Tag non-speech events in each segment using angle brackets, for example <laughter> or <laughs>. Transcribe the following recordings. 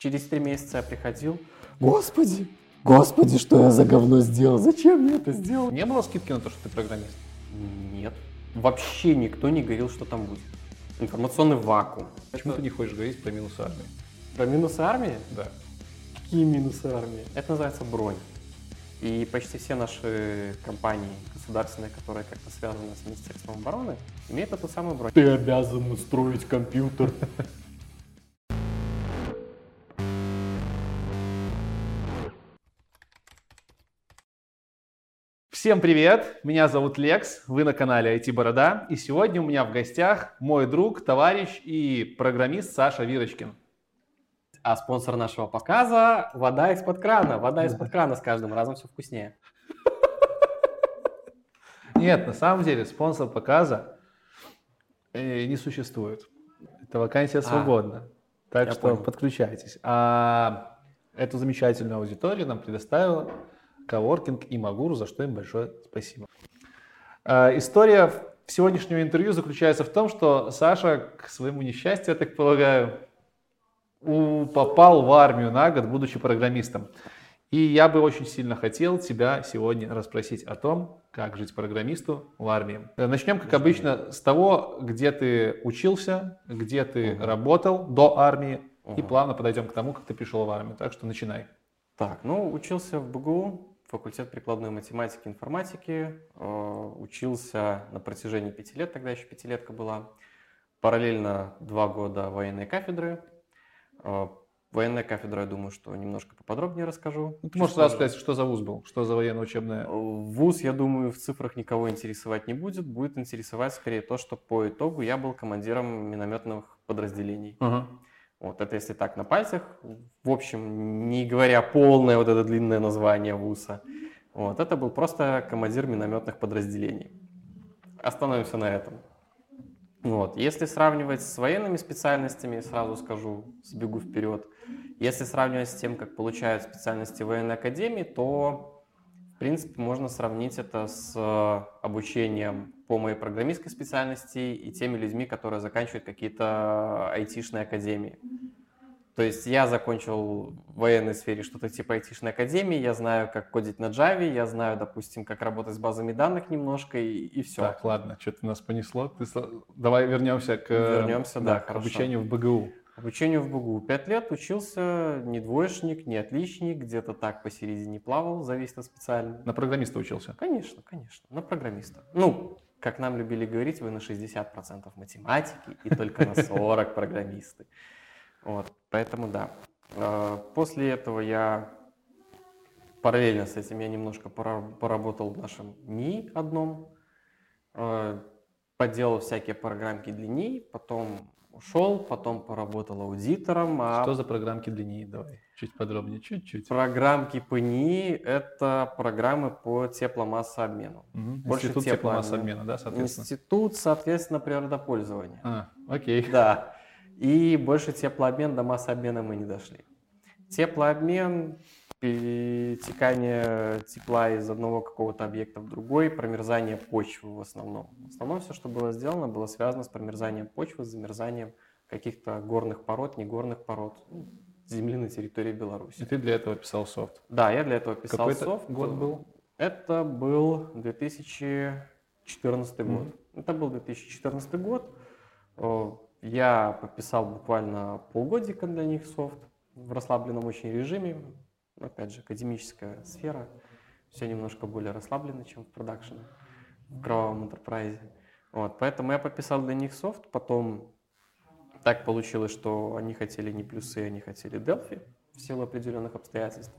Через три месяца я приходил. Господи, господи, что я за говно сделал? Зачем я это сделал? Не было скидки на то, что ты программист? Нет. Вообще никто не говорил, что там будет. Информационный вакуум. Почему ты не хочешь говорить про минусы армии? Про минусы армии? Да. Какие минусы армии? Это называется бронь. И почти все наши компании государственные, которые как-то связаны с Министерством обороны, имеют эту самую бронь. Ты обязан устроить компьютер. Всем привет! Меня зовут Лекс, вы на канале IT Борода, и сегодня у меня в гостях мой друг, товарищ и программист Саша Вирочкин. А спонсор нашего показа – вода из-под крана. Вода из-под крана с каждым разом все вкуснее. Нет, на самом деле спонсор показа э, не существует. Эта вакансия свободна. так я что понял. подключайтесь. А эту замечательную аудиторию нам предоставила Коворкинг и Магуру, за что им большое спасибо. А, История сегодняшнего интервью заключается в том, что Саша, к своему несчастью, я так полагаю, попал в армию на год, будучи программистом. И я бы очень сильно хотел тебя сегодня расспросить о том, как жить программисту в армии. Э, Начнем, как обычно, с того, где ты учился, где ты Мгм. работал до армии, и Мгм. плавно подойдем к тому, как ты пришел в армию. Так что начинай. Так, ну, учился в БГУ, факультет прикладной математики и информатики. э, Учился на протяжении пяти лет, тогда еще пятилетка была. Параллельно два года военной кафедры. Э, Военная кафедра, я думаю, что немножко поподробнее расскажу. Ну, Ты можешь сразу сказать, что за вуз был, что за военно-учебное. Вуз, я думаю, в цифрах никого интересовать не будет. Будет интересовать скорее то, что по итогу я был командиром минометных подразделений. Ага. Вот это если так на пальцах. В общем, не говоря полное вот это длинное название ВУЗа. Вот это был просто командир минометных подразделений. Остановимся на этом. Вот. Если сравнивать с военными специальностями, сразу скажу, сбегу вперед. Если сравнивать с тем, как получают специальности военной академии, то, в принципе, можно сравнить это с э, обучением по моей программистской специальности и теми людьми, которые заканчивают какие-то айтишные академии. То есть я закончил в военной сфере что-то типа айтишной академии, я знаю, как кодить на Java, я знаю, допустим, как работать с базами данных немножко, и, и все. Так, ладно, что-то нас понесло. Ты Давай вернемся к, Вернемся, да, к хорошо. обучению в БГУ. Обучению в БГУ. Пять лет учился, не двоечник, не отличник, где-то так посередине плавал, зависит от специальности. На программиста учился. Конечно, конечно, на программиста. Ну, как нам любили говорить, вы на 60% математики и только на 40% программисты. Вот, поэтому да. Э, После этого я параллельно с этим я немножко пора- поработал в нашем НИИ одном, э, поделал всякие программки для НИИ, потом ушел, потом поработал аудитором. а Что за программки для НИИ? Давай, чуть подробнее, чуть-чуть. Программки по НИИ – это программы по тепломассообмену. Мгм. Больше Институт тепломассообмена, да, соответственно? Институт, соответственно, природопользования. А, окей. Да. И больше теплообмен до массообмена мы не дошли. Теплообмен, перетекание тепла из одного какого-то объекта в другой, промерзание почвы в основном. В основном все, что было сделано, было связано с промерзанием почвы, с замерзанием каких-то горных пород, негорных пород ну, земли на территории Беларуси. И ты для этого писал софт. Да, я для этого писал Какой софт. год был? Это был 2014 Мгм. год. Это был 2014 год. Э, Я пописал буквально полгодика для них софт в расслабленном очень режиме. Опять же, академическая сфера. Все немножко более расслаблено, чем в продакшене, в кровавом интерпрайзе. Вот, поэтому я пописал для них софт, потом так получилось, что они хотели не плюсы, они хотели Delphi в силу определенных обстоятельств.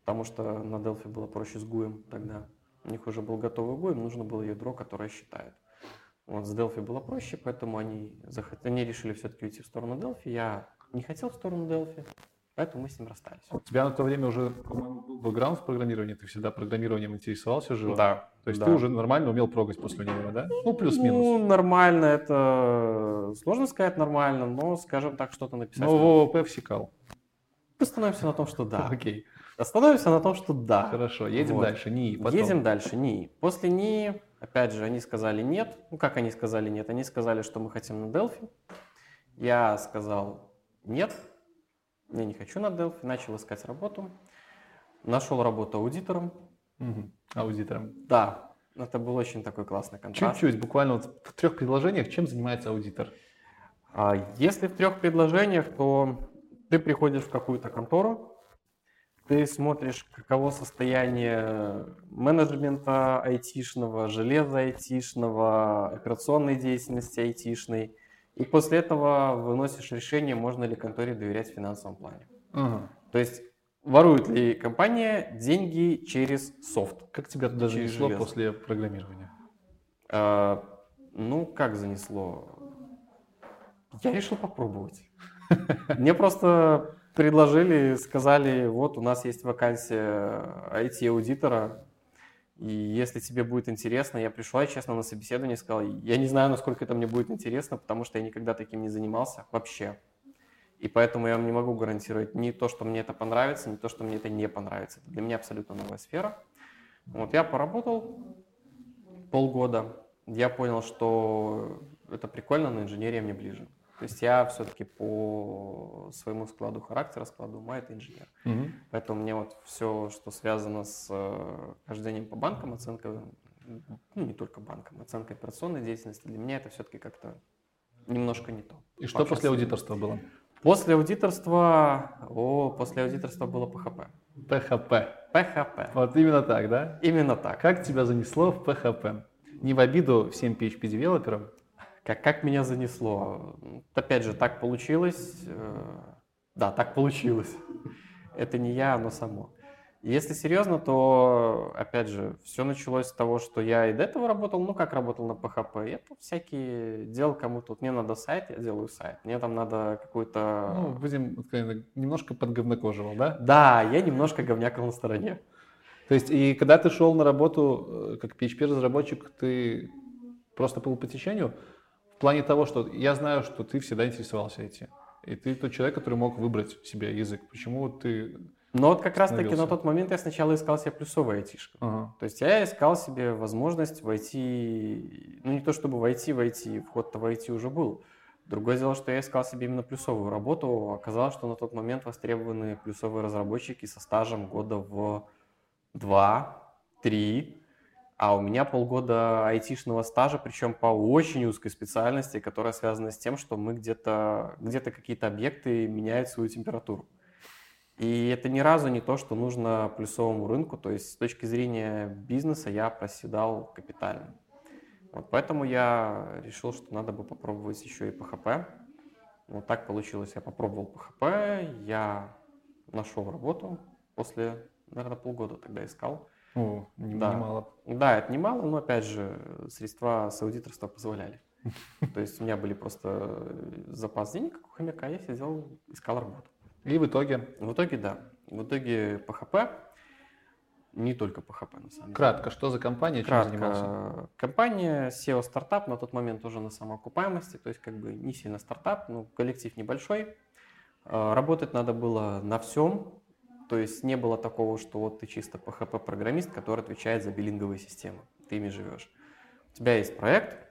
Потому что на Delphi было проще с GUI тогда. У них уже был готовый GUI, им нужно было ядро, которое считает. Вот с Delphi было проще, поэтому они, захот- они решили все-таки уйти в сторону Delphi. Я не хотел в сторону Delphi, поэтому мы с ним расстались. У тебя на то время уже, по-моему, был бэкграунд в программировании, ты всегда программированием интересовался живо? Да. То есть да. ты уже нормально умел прогать после универа, да? Ну, плюс-минус. Ну, нормально, это сложно сказать нормально, но, скажем так, что-то написать. Но в ОВП всекал. Остановимся на том, что да. <laughs> Окей, Остановимся на том, что да. хорошо, едем Вот. дальше. НИИ, потом. Едем дальше, НИИ. После НИИ, опять же, они сказали нет. Ну, как они сказали нет? Они сказали, что мы хотим на Delphi. Я сказал нет. Я не хочу на Delphi, начал искать работу. Нашел работу аудитором. Мгм. Аудитором. Да, это был очень такой классный контраст. Чуть-чуть, буквально вот в трех предложениях, чем занимается аудитор? А Если в трех предложениях, то ты приходишь в какую-то контору, ты смотришь, каково состояние менеджмента айтишного, железа айтишного, операционной деятельности айтишной, и после этого выносишь решение, можно ли конторе доверять в финансовом плане. Ага. То есть ворует ли компания деньги через софт? Как тебя туда Через занесло железо. после программирования? А, ну, как занесло? Я решил попробовать. <laughs> Мне просто предложили, сказали, вот у нас есть вакансия IT-аудитора, и если тебе будет интересно, я пришла, честно, на собеседование сказал, я не знаю, насколько это мне будет интересно, потому что я никогда таким не занимался вообще. И поэтому я вам не могу гарантировать ни то, что мне это понравится, ни то, что мне это не понравится. Это для меня абсолютно новая сфера. Вот я поработал полгода. Я понял, что это прикольно, но инженерия мне ближе. То есть я все-таки по своему складу характера, складу ума это инженер. Мгм. Поэтому мне вот все, что связано с э, хождением по банкам, оценкой, ну не только банкам, оценкой операционной деятельности, для меня это все-таки как-то немножко не то. И что после аудиторства было? После аудиторства, о, после аудиторства было ПХП. PHP. ПХП. Вот именно так, да? Именно так. Как тебя занесло в PHP? Не в обиду всем PHP-девелоперам. Как, как меня занесло? Опять же, так получилось. э, Да, так получилось. Это не я, оно само. Если серьезно, то, опять же, все началось с того, что я и до этого работал, ну, как работал на PHP. Я тут всякие делал кому-то. Вот мне надо сайт, я делаю сайт. Мне там надо какой-то... Ну, будем откровенны, немножко подговнокоживал, да? Да, я немножко говнякал на стороне. То есть, и когда ты шел на работу э, как PHP-разработчик, ты просто был по течению? В плане того, что я знаю, что ты всегда интересовался этим. И ты тот человек, который мог выбрать себе язык. Почему ты... Но вот как раз-таки на тот момент я сначала искал себе плюсовый айтишка. Ага. То есть я искал себе возможность войти, ну не то чтобы войти, войти, вход-то войти уже был. Другое дело, что я искал себе именно плюсовую работу. Оказалось, что на тот момент востребованы плюсовые разработчики со стажем года в 2-3, а у меня полгода айтишного стажа, причем по очень узкой специальности, которая связана с тем, что мы где-то где какие-то объекты меняют свою температуру. И это ни разу не то, что нужно плюсовому рынку, то есть с точки зрения бизнеса я проседал капитально. Вот поэтому я решил, что надо бы попробовать еще и PHP. Вот так получилось, я попробовал PHP, я нашел работу после, наверное, полгода тогда искал. О, не- Да. немало. Да, это немало, но опять же, средства с аудиторства позволяли. <laughs> То есть у меня были просто запас денег, как у хомяка, я сидел, искал работу. И в итоге, В итоге, да. В итоге PHP, не только PHP, на самом деле. кратко, что за компания, чем занимался? Кратко. Компания SEO стартап на тот момент уже на самоокупаемости, то есть как бы не сильно стартап, но коллектив небольшой. А, Работать надо было на всем, то есть не было такого, что вот ты чисто PHP-программист, который отвечает за биллинговые системы, ты ими живешь. У тебя есть проект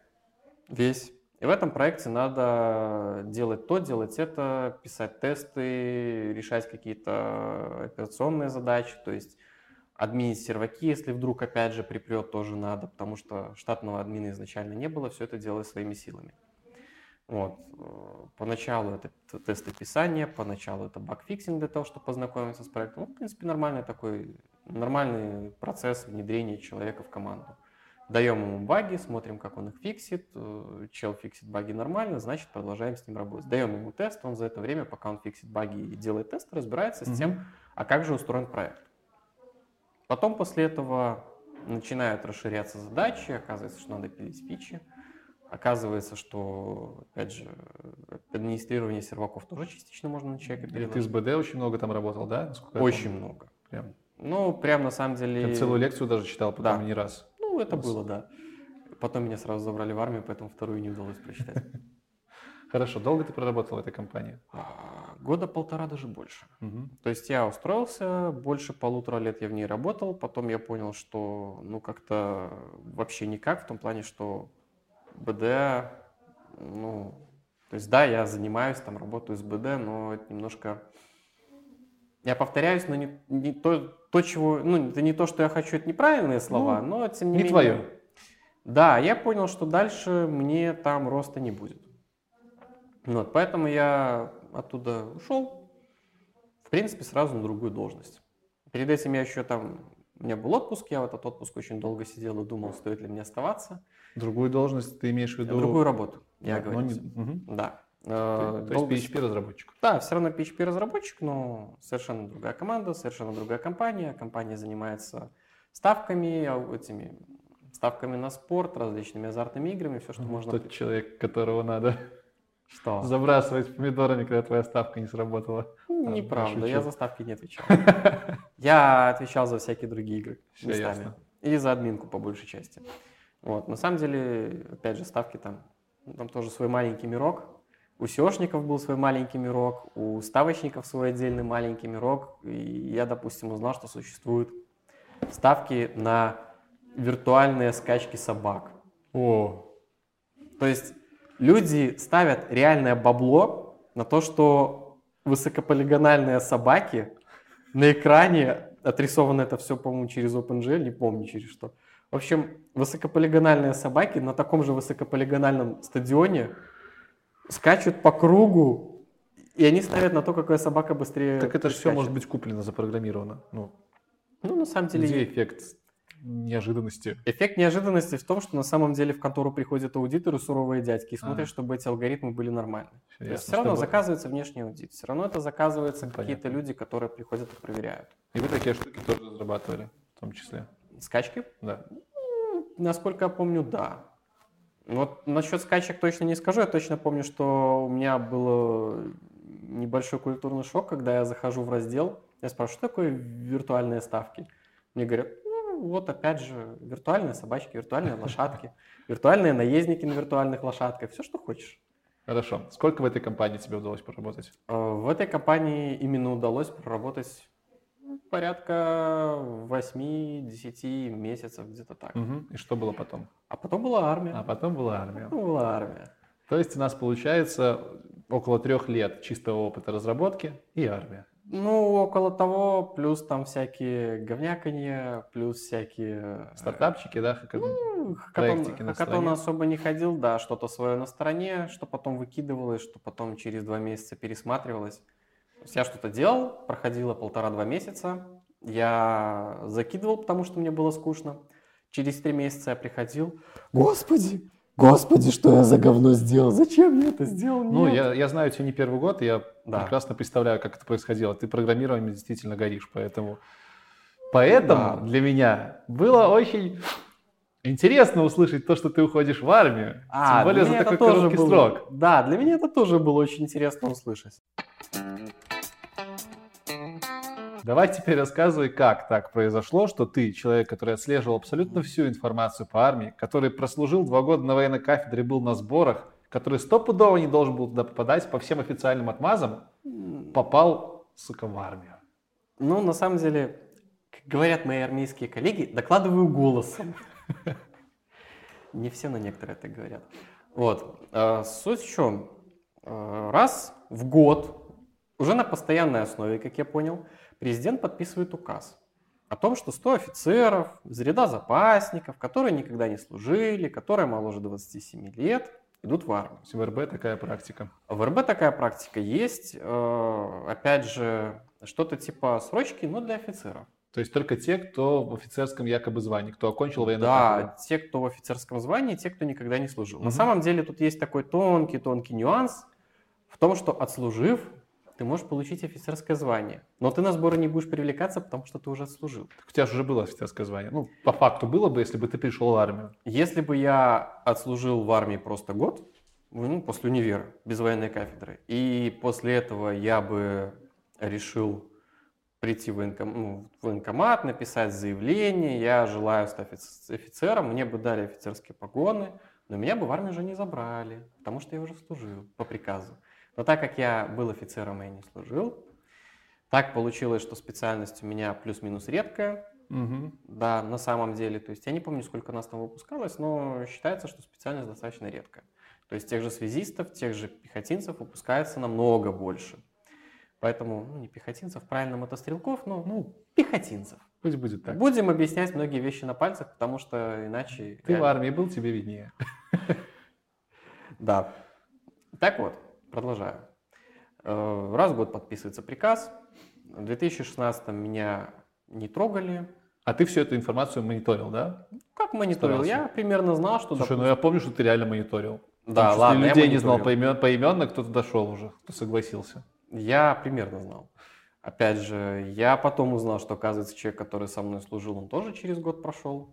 весь, и в этом проекте надо делать то, делать это, писать тесты, решать какие-то операционные задачи, то есть админить серваки, если вдруг опять же припрет, тоже надо, потому что штатного админа изначально не было, все это делалось своими силами. Вот. э, Поначалу это тестописание, поначалу это bugfixing для того, чтобы познакомиться с проектом. Ну, в принципе, нормальный такой, нормальный процесс внедрения человека в команду. Даем ему баги, смотрим, как он их фиксит. э, Чел фиксит баги нормально, значит, продолжаем с ним работать. Даем ему тест, он за это время, пока он фиксит баги и делает тест, разбирается с тем, а как же устроен проект. Потом после этого начинают расширяться задачи, оказывается, что надо пилить фичи. Оказывается, что, опять же, администрирование серваков тоже частично можно на человека И ты переложить. с БД очень много там работал, да? Насколько Очень много. Прям. Ну, прям на самом деле... Я целую лекцию даже читал, потом Да. не раз. Ну, это было, да. Потом меня сразу забрали в армию, поэтому вторую не удалось прочитать. <laughs> Хорошо, долго ты проработал в этой компании? А, Года полтора, даже больше. То есть я устроился, больше полутора лет я в ней работал, потом я понял, что ну как-то вообще никак, в том плане, что БД, ну, то есть да, я занимаюсь, там работаю с БД, но это немножко Я повторяюсь, но не, не то, то, чего... Ну, это не то, что я хочу, это неправильные слова, Ну, но тем не, Не менее... твое. Да, я понял, что дальше мне там роста не будет. Вот, поэтому я оттуда ушел, в принципе, сразу на другую должность. Перед этим я еще там, у меня был отпуск, я в этот отпуск очень долго сидел и думал, стоит ли мне оставаться. Другую должность ты имеешь в виду? Другую работу, я говорю. не- мгм. Да. То Э, то долго есть PHP-разработчик. Да, все равно PHP-разработчик, но совершенно другая команда, совершенно другая компания. Компания занимается ставками, этими ставками на спорт, различными азартными играми, все, что можно... Тот человек, которого надо Что? забрасывать помидорами, когда твоя ставка не сработала. Ну, Неправда, я за ставки не отвечал. <laughs> Я отвечал за всякие другие игры Всё местами. ясно. И за админку по большей части. Вот. На самом деле, опять же, ставки там, там тоже свой маленький мирок. У SEOшников был свой маленький мирок, у ставочников свой отдельный маленький мирок. И я, допустим, узнал, что существуют ставки на виртуальные скачки собак. О, То есть люди ставят реальное бабло на то, что высокополигональные собаки на экране, отрисовано это все, по-моему, через OpenGL, не помню через что. В общем, высокополигональные собаки на таком же высокополигональном стадионе скачут по кругу, и они ставят на то, какая собака быстрее так это же все может быть куплено, запрограммировано. Ну, Ну, на самом деле, где эффект неожиданности? Эффект неожиданности в том, что на самом деле в контору приходят аудиторы, суровые дядьки, и смотрят, А. чтобы эти алгоритмы были нормальны. Всё То есть ясно, все равно что было. заказывается внешний аудит, все равно это заказываются какие-то люди, которые приходят и проверяют. И вы такие штуки тоже разрабатывали, в том числе. Скачки? Да. Насколько я помню, да. Вот насчет скачек точно не скажу. Я точно помню, что у меня был небольшой культурный шок, когда я захожу в раздел. Я спрашиваю, что такое виртуальные ставки? Мне говорят, ну вот опять же, виртуальные собачки, виртуальные лошадки, виртуальные наездники на виртуальных лошадках, все, что хочешь. Хорошо. Сколько в этой компании тебе удалось поработать? Э, В этой компании именно удалось проработать ну, порядка 8-10 месяцев, где-то так. Мгм. И что было потом? А потом была армия. А потом была армия. Потом была армия. То есть у нас получается около трех лет чистого опыта разработки и армия. Ну, около того, плюс там всякие говняканье, плюс всякие... э, Стартапчики, да? хакат- ну, Хакатон, хакатон особо не ходил, да, что-то свое на стороне, что потом выкидывалось, что потом через два месяца пересматривалось. То есть я что-то делал, проходило полтора-два месяца, я закидывал, потому что мне было скучно. Через три месяца я приходил, Господи, господи, что я за говно сделал? Зачем я это сделал? Ну, Нет. я, я знаю тебя не первый год, и я Да. прекрасно представляю, как это происходило. Ты программированием действительно горишь, поэтому... Поэтому Да. для меня было очень интересно услышать то, что ты уходишь в армию. А, тем более за такой короткий было- срок. Да, для меня это тоже было очень интересно услышать. Давай теперь рассказывай, как так произошло, что ты, человек, который отслеживал абсолютно всю информацию по армии, который прослужил два года на военной кафедре, был на сборах, который стопудово не должен был туда попадать по всем официальным отмазам, попал, сука, в армию. Ну, на самом деле, как говорят мои армейские коллеги, докладываю голосом. <laughs> Не все, но некоторые так говорят. Вот. а, Суть в чем? А, Раз в год, уже на постоянной основе, как я понял, президент подписывает указ о том, что 100 офицеров из ряда запасников, которые никогда не служили, которые моложе 27 лет, идут в армию. В РБ такая практика. В РБ такая практика есть. Э, Опять же, что-то типа срочки, но для офицеров. То есть только те, кто в офицерском якобы звании, кто окончил военную Да, кафедру. те, кто в офицерском звании, те, кто никогда не служил. На Мгм. самом деле тут есть такой тонкий-тонкий нюанс в том, что отслужив, ты можешь получить офицерское звание. Но ты на сборы не будешь привлекаться, потому что ты уже отслужил. Так у тебя же уже было офицерское звание. Ну, по факту было бы, если бы ты пришел в армию. Если бы я отслужил в армии просто год, ну, после универа, без военной кафедры, и после этого я бы решил прийти в, военком- ну, в военкомат, написать заявление, я желаю стать офи- офицером, мне бы дали офицерские погоны, но меня бы в армию уже не забрали, потому что я уже служил по приказу. Но так как я был офицером и не служил, так получилось, что специальность у меня плюс-минус редкая, Мгм. да, на самом деле. То есть я не помню, сколько нас там выпускалось, но считается, что специальность достаточно редкая. То есть тех же связистов, тех же пехотинцев выпускается намного больше. Поэтому, ну, не пехотинцев, правильно мотострелков, но Ну, пехотинцев. пусть будет так. Будем объяснять многие вещи на пальцах, потому что иначе... Ты в реально- армии был, тебе виднее. Да. Так вот, продолжаю. Э, Раз в год подписывается приказ. В 2016 меня не трогали. А ты всю эту информацию мониторил, да? Как мониторил? Старался. Я примерно знал, что... Слушай, ну допустим, я помню, что ты реально мониторил. Да, Потому ладно, ты я людей не знал поимен- поименно, кто-то дошел уже, кто согласился. Я примерно знал. Опять же, я потом узнал, что, оказывается, человек, который со мной служил, он тоже через год прошел.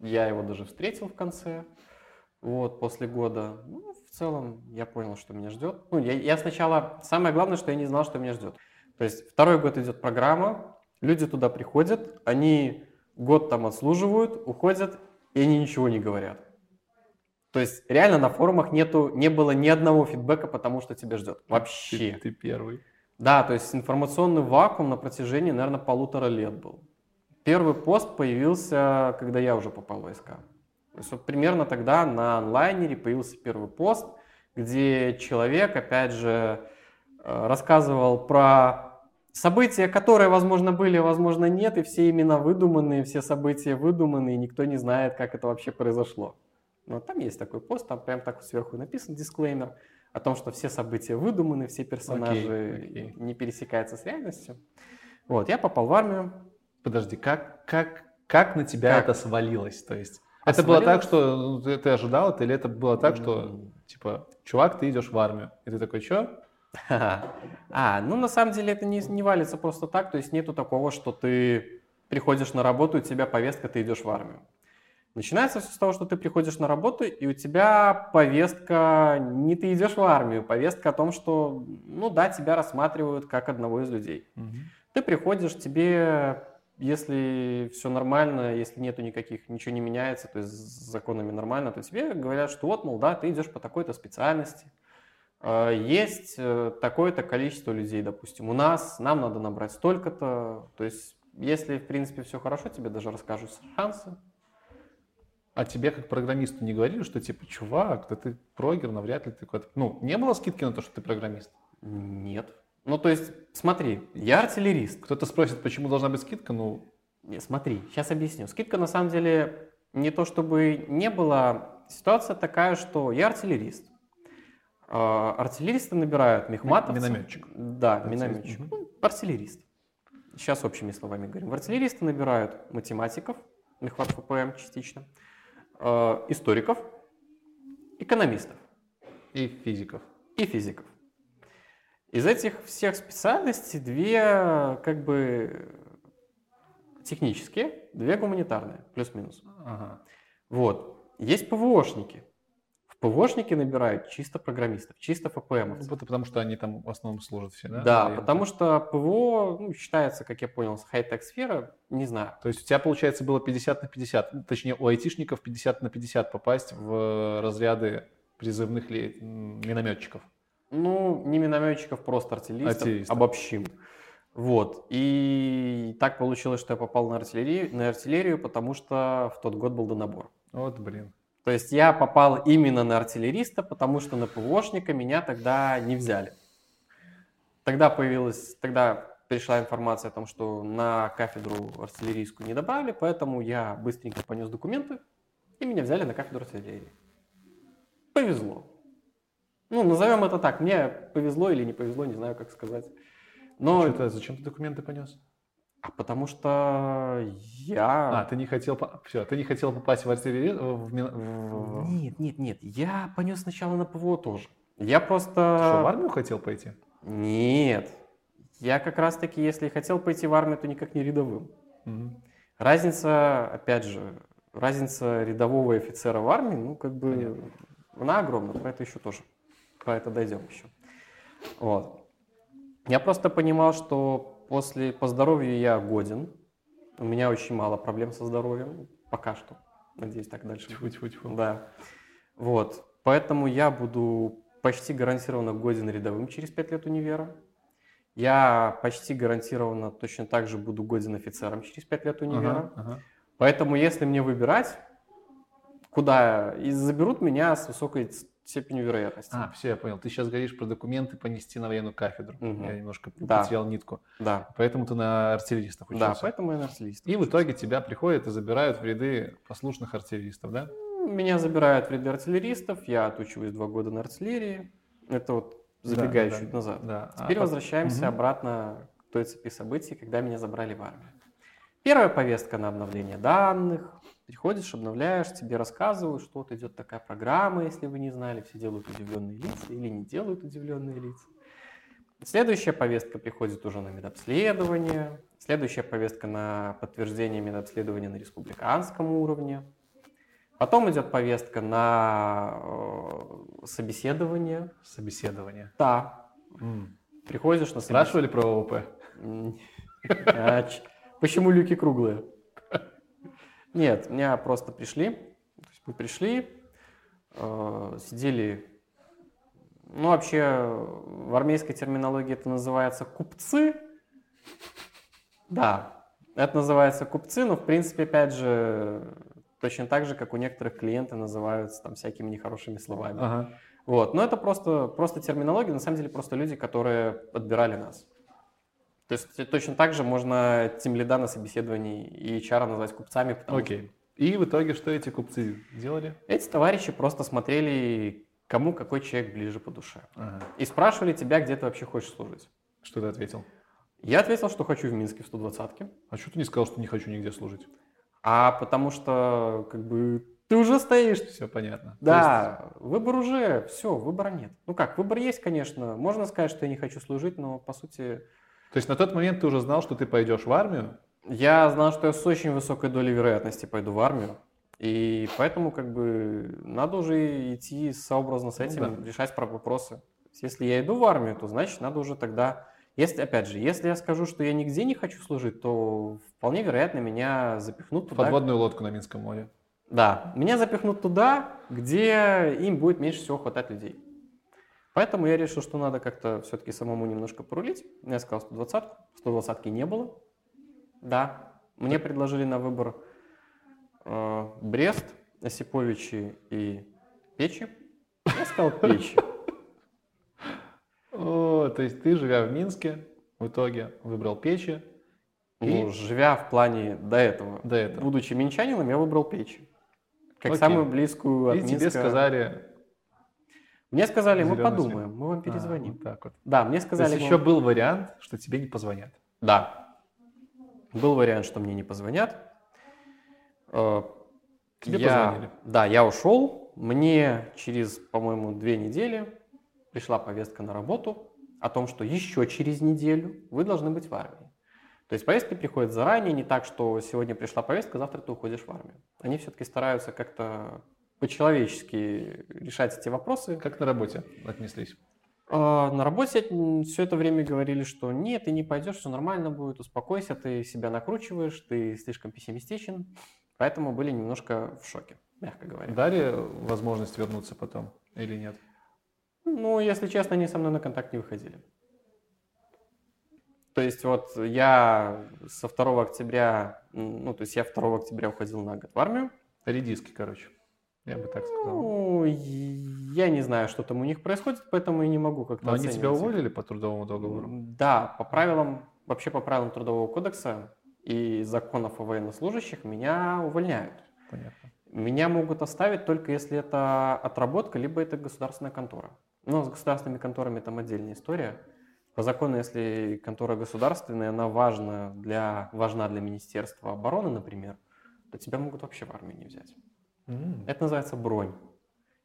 Я его даже встретил в конце, вот, после года. Ну, целом, я понял, что меня ждет. Ну, я, я сначала... Самое главное, что я не знал, что меня ждет. То есть, второй год идет программа, люди туда приходят, они год там отслуживают, уходят, и они ничего не говорят. То есть, реально на форумах нету, не было ни одного фидбэка, потому что тебя ждет. Вообще. Ты, ты первый. Да, то есть информационный вакуум на протяжении, наверное, полутора лет был. Первый пост появился, когда я уже попал в войска. То есть вот примерно тогда на онлайнере появился первый пост, где человек, опять же, э, рассказывал про события, которые, возможно, были, возможно, нет, и все имена выдуманные, все события выдуманные, и никто не знает, как это вообще произошло. Но там есть такой пост, там прям так сверху написан дисклеймер о том, что все события выдуманы, все персонажи окей. не пересекаются с реальностью. Вот, я попал в армию. Подожди, как, как, как на тебя Как? это свалилось? То есть, Это было так, что ты, ты ожидал это, или это было так, что, типа, чувак, ты идешь в армию, и ты такой, что? <laughs> А, ну на самом деле это не, не валится просто так, то есть нету такого, что ты приходишь на работу, у тебя повестка, ты идешь в армию. Начинается все с того, что ты приходишь на работу, и у тебя повестка, не ты идешь в армию, повестка о том, что, ну да, тебя рассматривают как одного из людей. Ты приходишь, тебе, если все нормально, если нету никаких, ничего не меняется, то есть с законами нормально, то тебе говорят, что вот, мол, да, ты идешь по такой-то специальности. Э, Есть э, такое-то количество людей, допустим. У нас, нам надо набрать столько-то. То есть, если, в принципе, все хорошо, тебе даже расскажут шансы. А тебе как программисту не говорили, что типа, чувак, да ты прогер, навряд ли ты какой-то... Ну, не было скидки на то, что ты программист? Нет. Ну, то есть, смотри, я артиллерист. Кто-то спросит, почему должна быть скидка? Ну, Не, смотри, сейчас объясню. Скидка на самом деле не то чтобы не было. Ситуация такая, что я артиллерист. А, Артиллеристы набирают мехматовцев. Минометчик. Да, Артиллерист, минометчик. Ну, артиллерист. Сейчас общими словами говорим. Артиллеристы набирают математиков, мехват ФПМ частично, а, историков, экономистов и физиков. и физиков. Из этих всех специальностей две как бы технические, две гуманитарные, плюс-минус. Ага. Вот. Есть ПВОшники. В ПВОшники набирают чисто программистов, чисто Ну, ФПМовцев. это потому что они там в основном служат все, да? Да, Наверное. потому что ПВО ну, считается, как я понял, с хай-тек сфера, не знаю. То есть у тебя, получается, было 50 на 50, ну, точнее, у айтишников 50 на 50 попасть в разряды призывных ли, минометчиков. Ну, не минометчиков, просто артиллеристов, Артиллеристов. обобщим. Вот. И так получилось, что я попал на артиллерию, на артиллерию, потому что в тот год был донабор. Вот, блин. То есть я попал именно на артиллериста, потому что на ПВОшника меня тогда не взяли. Тогда появилась, тогда пришла информация о том, что на кафедру артиллерийскую не добавили, поэтому я быстренько понес документы, и меня взяли на кафедру артиллерии. Повезло. Ну, назовем это так. Мне повезло или не повезло, не знаю, как сказать. Но... Что-то- зачем ты документы понес? А потому что я... А, ты не хотел, все, ты не хотел попасть в артиллерию, в, в- Нет, нет, нет. Я понес сначала на ПВО тоже. Я Ты просто... что, в армию хотел пойти? Нет. Я как раз-таки, если хотел пойти в армию, то никак не рядовым. Мгм. Разница, опять же, разница рядового офицера в армии, ну, как бы, Понятно. она огромна. Про это еще тоже. Про это дойдем еще. Вот. Я просто понимал, что после, по здоровью я годен. У меня очень мало проблем со здоровьем. Пока что. Надеюсь, так дальше будет. Тьфу-тьфу-тьфу. Да. Вот. Поэтому я буду почти гарантированно годен рядовым через 5 лет универа. Я почти гарантированно точно так же буду годен офицером через 5 лет универа. Ага, ага. Поэтому если мне выбирать, куда и заберут меня с высокой, степенью вероятности. А, все, я понял. Ты сейчас говоришь про документы понести на военную кафедру. Мгм. Я немножко Да. потерял нитку. Да, Поэтому ты на артиллеристов учился. да, поэтому я на артиллериста. И в итоге тебя приходят и забирают в ряды послушных артиллеристов, да? Меня забирают в ряды артиллеристов, я отучиваюсь два года на артиллерии. Это вот забегая Да, чуть да. назад. Да. А Теперь пот- возвращаемся Мгм. обратно к той цепи событий, когда меня забрали в армию. Первая повестка на обновление данных. Приходишь, обновляешь, тебе рассказывают, что вот идет такая программа, если вы не знали, все делают удивленные лица или не делают удивленные лица. Следующая повестка приходит уже на медобследование. Следующая повестка на подтверждение медобследования на республиканском уровне. Потом идет повестка на э, собеседование. Собеседование. Да, М. приходишь на собеседование. Спрашивали про ООП? <laughs> А Почему люки круглые? Нет, меня просто пришли. То есть мы пришли, э, сидели. Ну, вообще, в армейской терминологии это называется купцы. Да, это называется купцы, но, в принципе, опять же, точно так же, как у некоторых клиенты называются там всякими нехорошими словами. Ага. Вот, но это просто, просто терминология, на самом деле просто люди, которые подбирали нас. То есть точно так же можно тем лида на собеседовании и HR назвать купцами, потому Окей. И в итоге что эти купцы делали? эти товарищи просто смотрели, кому какой человек ближе по душе. Ага. И спрашивали тебя, где ты вообще хочешь служить. Что ты ответил? Я ответил, что хочу в Минске в 120-ке. А что ты не сказал, что не хочу нигде служить? А потому что, как бы, ты уже стоишь. Все понятно. То Да, выбор уже, все, выбора нет. Ну как, выбор есть, конечно. Можно сказать, что я не хочу служить, но по сути есть, то есть на тот момент ты уже знал, что ты пойдешь в армию? Я знал, что я с очень высокой долей вероятности пойду в армию. И поэтому как бы надо уже идти сообразно с Ну этим, да. решать про вопросы. Если я иду в армию, то значит надо уже тогда... Если, опять же, если я скажу, что я нигде не хочу служить, то вполне вероятно меня запихнут туда. подводную лодку на Минском море. Да, меня запихнут туда, где им будет меньше всего хватать людей. Поэтому я решил, что надо как-то все-таки самому немножко порулить. Я сказал 120 120 не было. Да, мне предложили на выбор э, Брест, Осиповичи и Печи. Я сказал Печи. <laughs> О, то есть ты, живя в Минске, в итоге выбрал печи. Ну, живя в плане до этого, До этого. будучи минчанином, я выбрал Печи. Как Окей. самую близкую от И тебе Минска. сказали... Мне сказали, мы подумаем, мы вам а, перезвоним. вот так вот. Да, мне То сказали... есть мы еще вам- был вариант, что тебе не позвонят. Да. Был вариант, что мне не позвонят. Э, Тебе я- позвонили. Да, я ушел. Мне через, по-моему, две недели пришла повестка на работу о том, что еще через неделю вы должны быть в армии. То есть повестки приходят заранее, не так, что сегодня пришла повестка, завтра ты уходишь в армию. Они все-таки стараются как-то по-человечески решать эти вопросы. Как на работе отнеслись? А, На работе все это время говорили, что нет, ты не пойдешь, все нормально будет, успокойся, ты себя накручиваешь, ты слишком пессимистичен. Поэтому были немножко в шоке, мягко говоря. Дали возможность вернуться потом или нет? Ну, если честно, они со мной на контакт не выходили. То есть вот я со 2 октября, ну, то есть я 2 октября уходил на год в армию. Редиски, короче. Я бы так сказал. Ну, я не знаю, что там у них происходит, поэтому и не могу как-то Но они тебя оценивать уволили по трудовому договору? Да, по правилам, вообще по правилам Трудового кодекса и законов о военнослужащих меня увольняют. Понятно. Меня могут оставить только если это отработка, либо это государственная контора. Но с государственными конторами там отдельная история. По закону, если контора государственная, она важна для, важна для Министерства обороны, например, то тебя могут вообще в армию не взять. М. Это называется бронь.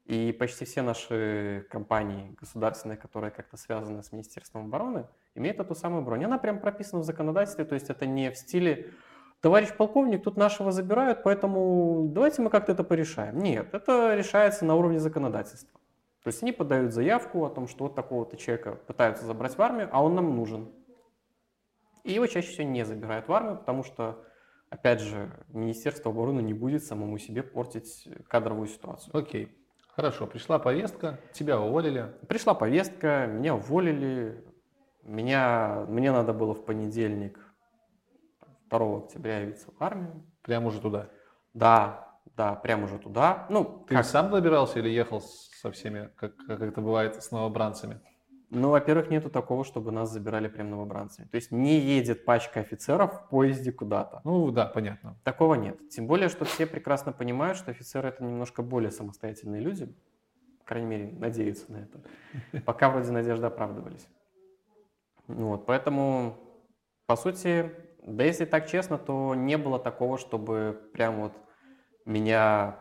И почти все наши компании государственные, которые как-то связаны с Министерством обороны, имеют эту самую бронь. Она прям прописана в законодательстве, то есть это не в стиле «товарищ полковник, тут нашего забирают, поэтому давайте мы как-то это порешаем». Нет, это решается на уровне законодательства. То есть они подают заявку о том, что вот такого-то человека пытаются забрать в армию, а он нам нужен. И его чаще всего не забирают в армию, потому что, опять же, Министерство обороны не будет самому себе портить кадровую ситуацию. Окей. Хорошо, пришла повестка, тебя уволили. Пришла повестка, меня уволили, меня, мне надо было в понедельник, 2 октября явиться в армию. Прямо уже туда. Да, Да, прямо уже туда. Ну, Ты как? сам добирался или ехал со всеми, как, как это бывает с новобранцами? Ну, во-первых, нету такого, чтобы нас забирали прям новобранцами. То есть не едет пачка офицеров в поезде куда-то. Ну да, понятно. Такого нет. Тем более, что все прекрасно понимают, что офицеры это немножко более самостоятельные люди. По крайней мере, надеются на это. <laughs> Пока вроде надежды оправдывались. Ну Вот, поэтому, по сути, да если так честно, то не было такого, чтобы прям вот меня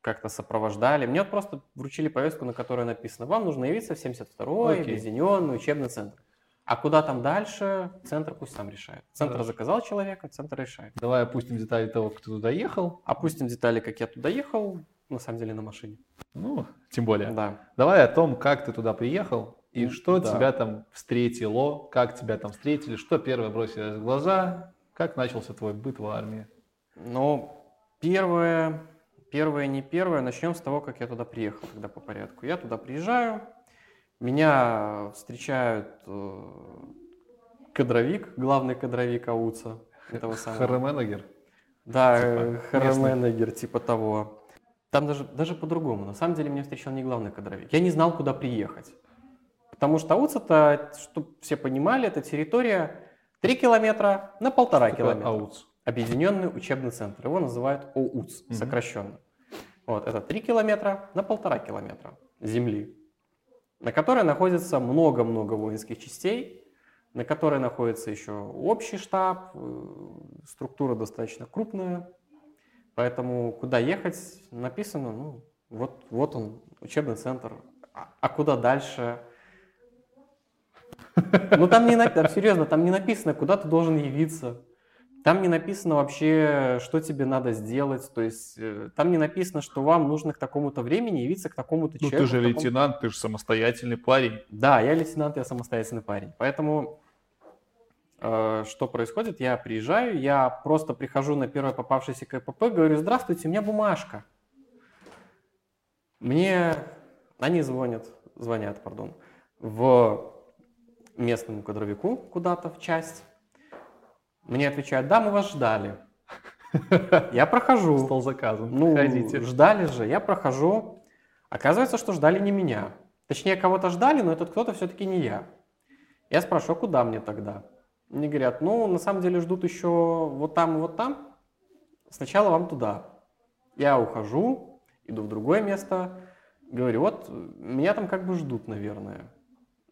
как-то сопровождали. Мне вот просто вручили повестку, на которой написано, вам нужно явиться в 72-й Окей. объединенный учебный центр. А куда там дальше, центр пусть сам решает. Центр Хорошо. заказал человека, центр решает. Давай опустим детали того, ты туда ехал. Опустим детали, как я туда ехал, на самом деле на машине. Ну, тем более. Да. Давай о том, как ты туда приехал и Ну, что да. тебя там встретило, как тебя там встретили, что первое бросилось в глаза, как начался твой быт в армии. Но первое, первое, не первое, начнем с того, как я туда приехал, тогда по порядку. Я туда приезжаю, меня встречают э, кадровик, главный кадровик АУЦа, этого самого. Хараменагер. Да, Типа, э, местный. хараменегер, типа того. Там даже, даже по-другому. На самом деле меня встречал не главный кадровик. Я не знал, куда приехать. Потому что АУЦ это, чтобы все понимали, это территория 3 километра на полтора километра. АУЦ. Объединенный учебный центр. Его называют ОУЦ, Мгм. сокращенно. Вот, это 3 километра на полтора километра земли, на которой находится много-много воинских частей, на которой находится еще общий штаб, э, структура достаточно крупная. Поэтому куда ехать написано, ну, вот, вот он, учебный центр. А, а куда дальше? Ну там не написано, серьезно, там не написано, куда ты должен явиться. Там не написано вообще, что тебе надо сделать. То есть э, там не написано, что вам нужно к такому-то времени явиться к такому-то Ну человеку. ты же такому- лейтенант, ты же самостоятельный парень. Да, я лейтенант, я самостоятельный парень. Поэтому э, что происходит? Я приезжаю, я просто прихожу на первое попавшееся КПП, говорю, здравствуйте, у меня бумажка. Мне они звонят, звонят, пардон, в местному кадровику куда-то в часть. Мне отвечают, да, мы вас ждали. Я прохожу. Стал заказан. Ну, Ходите. ждали же, я прохожу. Оказывается, что ждали не меня. Точнее, кого-то ждали, но этот кто-то все-таки не я. Я спрашиваю, куда мне тогда? Мне говорят, ну, на самом деле ждут еще вот там и вот там. Сначала вам туда. Я ухожу, иду в другое место. Говорю, вот меня там как бы ждут, наверное.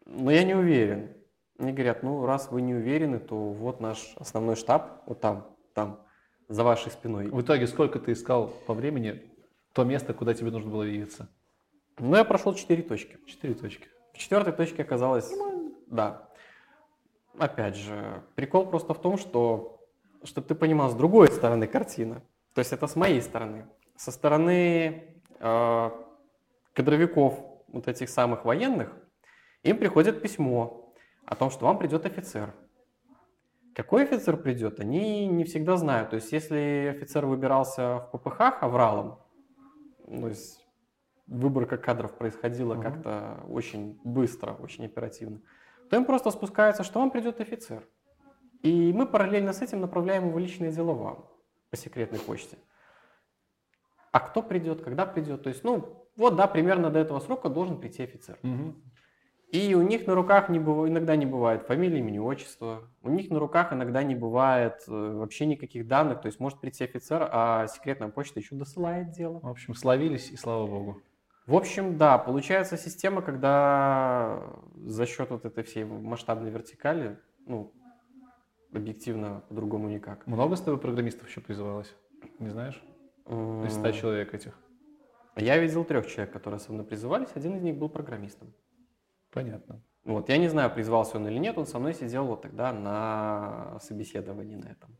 Но я не уверен. Мне говорят, ну, раз вы не уверены, то вот наш основной штаб, вот там, там, за вашей спиной. В итоге сколько ты искал по времени то место, куда тебе нужно было явиться? Ну, я прошел четыре точки. Четыре точки. В четвертой точке оказалось, да. Опять же, прикол просто в том, что, чтобы ты понимал, с другой стороны картина. То есть это с моей стороны. Со стороны э, кадровиков, вот этих самых военных, им приходит письмо о том, что вам придет офицер. Какой офицер придет, они не всегда знают. То есть если офицер выбирался в ППХ авралом, то есть выборка кадров происходила Мгм. как-то очень быстро, очень оперативно, то им просто спускается, что вам придет офицер. И мы параллельно с этим направляем его личные дела вам по секретной почте. А кто придет, когда придет? То есть, ну, вот, да, примерно до этого срока должен прийти офицер. И у них на руках не быва- иногда не бывает фамилии, имени, отчества. У них на руках иногда не бывает э, вообще никаких данных. То есть может прийти офицер, а секретная почта еще досылает дело. В общем, словились, и слава богу. В общем, да, получается система, когда за счет вот этой всей масштабной вертикали, ну, объективно по-другому никак. Много с тобой программистов еще призывалось? Не знаешь? Из 100 М, человек этих. Я видел трех человек, которые со мной призывались, один из них был программистом. Понятно. Вот, я не знаю, призвался он или нет, он со мной сидел вот тогда на собеседовании на этом.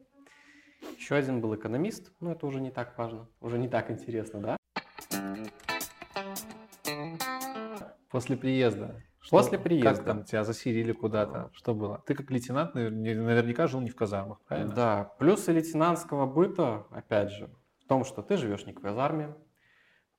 Еще один был экономист, но это уже не так важно, уже не так интересно, да? После приезда. После Как приезда. там тебя засилили куда-то? Что было? Ты как лейтенант наверняка жил не в казармах, правильно? Да, плюсы лейтенантского быта, опять же, в том, что ты живешь не в казарме,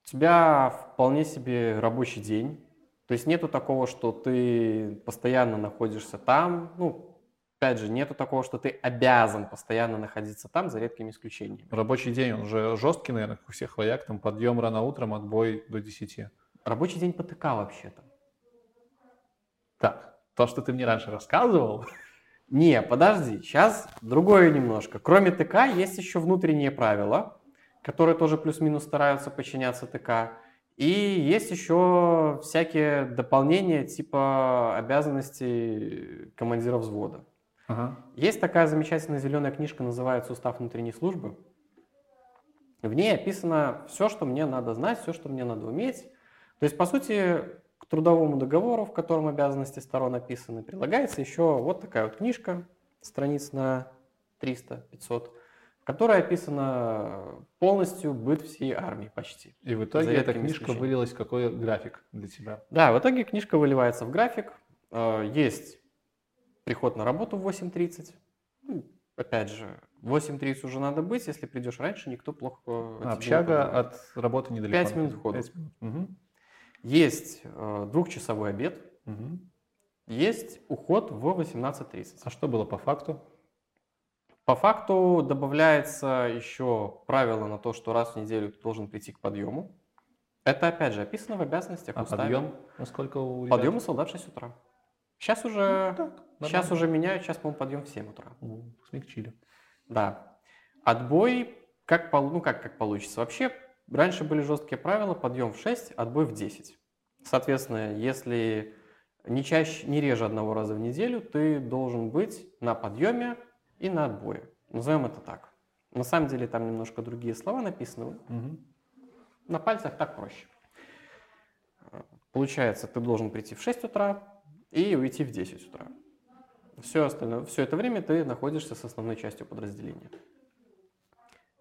у тебя вполне себе рабочий день, то есть нету такого, что ты постоянно находишься там, ну, Опять же, нету такого, что ты обязан постоянно находиться там, за редкими исключениями. Рабочий день, он же жесткий, наверное, как у всех вояк, там подъем рано утром, отбой до 10. Рабочий день по ТК вообще-то. Так, то, что ты мне раньше рассказывал, Не, подожди, сейчас другое немножко. Кроме ТК есть еще внутренние правила, которые тоже плюс-минус стараются подчиняться ТК. И есть еще всякие дополнения типа обязанностей командира взвода. Ага. Есть такая замечательная зеленая книжка, называется «Устав внутренней службы». В ней описано все, что мне надо знать, все, что мне надо уметь. То есть, по сути, к трудовому договору, в котором обязанности сторон описаны, прилагается еще вот такая вот книжка, страниц на 300-500, в которой описано полностью быт всей армии почти. И в итоге эта книжка вылилась в какой график для тебя? Да, в итоге книжка выливается в график. Э, Есть приход на работу в 8.30. Ну, Опять же, в 8.30 уже надо быть. Если придешь раньше, никто плохо А, общага от работы недалеко. Пять минут ходу. Пять минут. Мгм. Есть э, двухчасовой обед. Мгм. Есть уход в 18.30. А что было по факту? По факту добавляется еще правило на то, что раз в неделю ты должен прийти к подъему. Это опять же описано в обязанностях. А уставе. подъем? Насколько у ребят? Подъем у солдат в 6 утра. Сейчас уже, сейчас нормально. уже меняют, сейчас, по-моему, подъем в 7 утра. М, Смягчили. Да. Отбой, как, ну, как, как получится. Вообще, раньше были жесткие правила, подъем в 6, отбой в 10. Соответственно, если не чаще, не реже одного раза в неделю, ты должен быть на подъеме и на отбое. Назовем это так. На самом деле там немножко другие слова написаны. Мгм. На пальцах так проще. Получается, ты должен прийти в 6 утра и уйти в 10 утра. Все, остальное, все это время ты находишься с основной частью подразделения.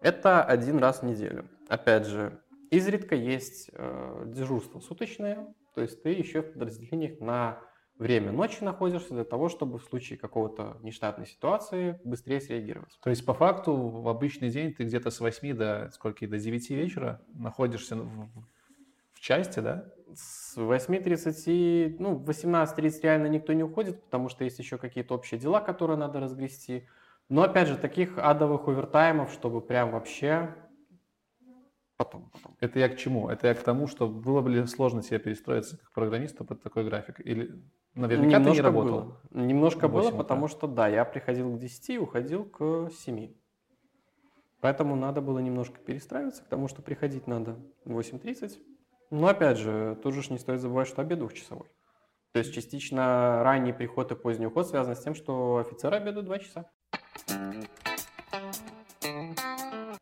Это один раз в неделю. Опять же, изредка есть э, дежурство суточное, то есть ты еще в подразделениях на время ночи находишься для того, чтобы в случае какого-то нештатной ситуации быстрее среагировать. То есть по факту в обычный день ты где-то с 8 до сколько, до 9 вечера находишься в, в- части, да? С 8.30, ну, в 18.30 реально никто не уходит, потому что есть еще какие-то общие дела, которые надо разгрести. Но, опять же, таких адовых овертаймов, чтобы прям вообще... Потом, потом. Это я к чему? Это я к тому, что было бы ли сложно тебе перестроиться как программисту под такой график? Или наверняка ты не работал? было. Немножко было, 8 утра. потому что, да, я приходил к 10 и уходил к 7. Поэтому надо было немножко перестраиваться к тому, что приходить надо в 8.30. Но, опять же, тут же ж не стоит забывать, что обед двухчасовой. То есть частично ранний приход и поздний уход связан с тем, что офицеры обедают 2 часа.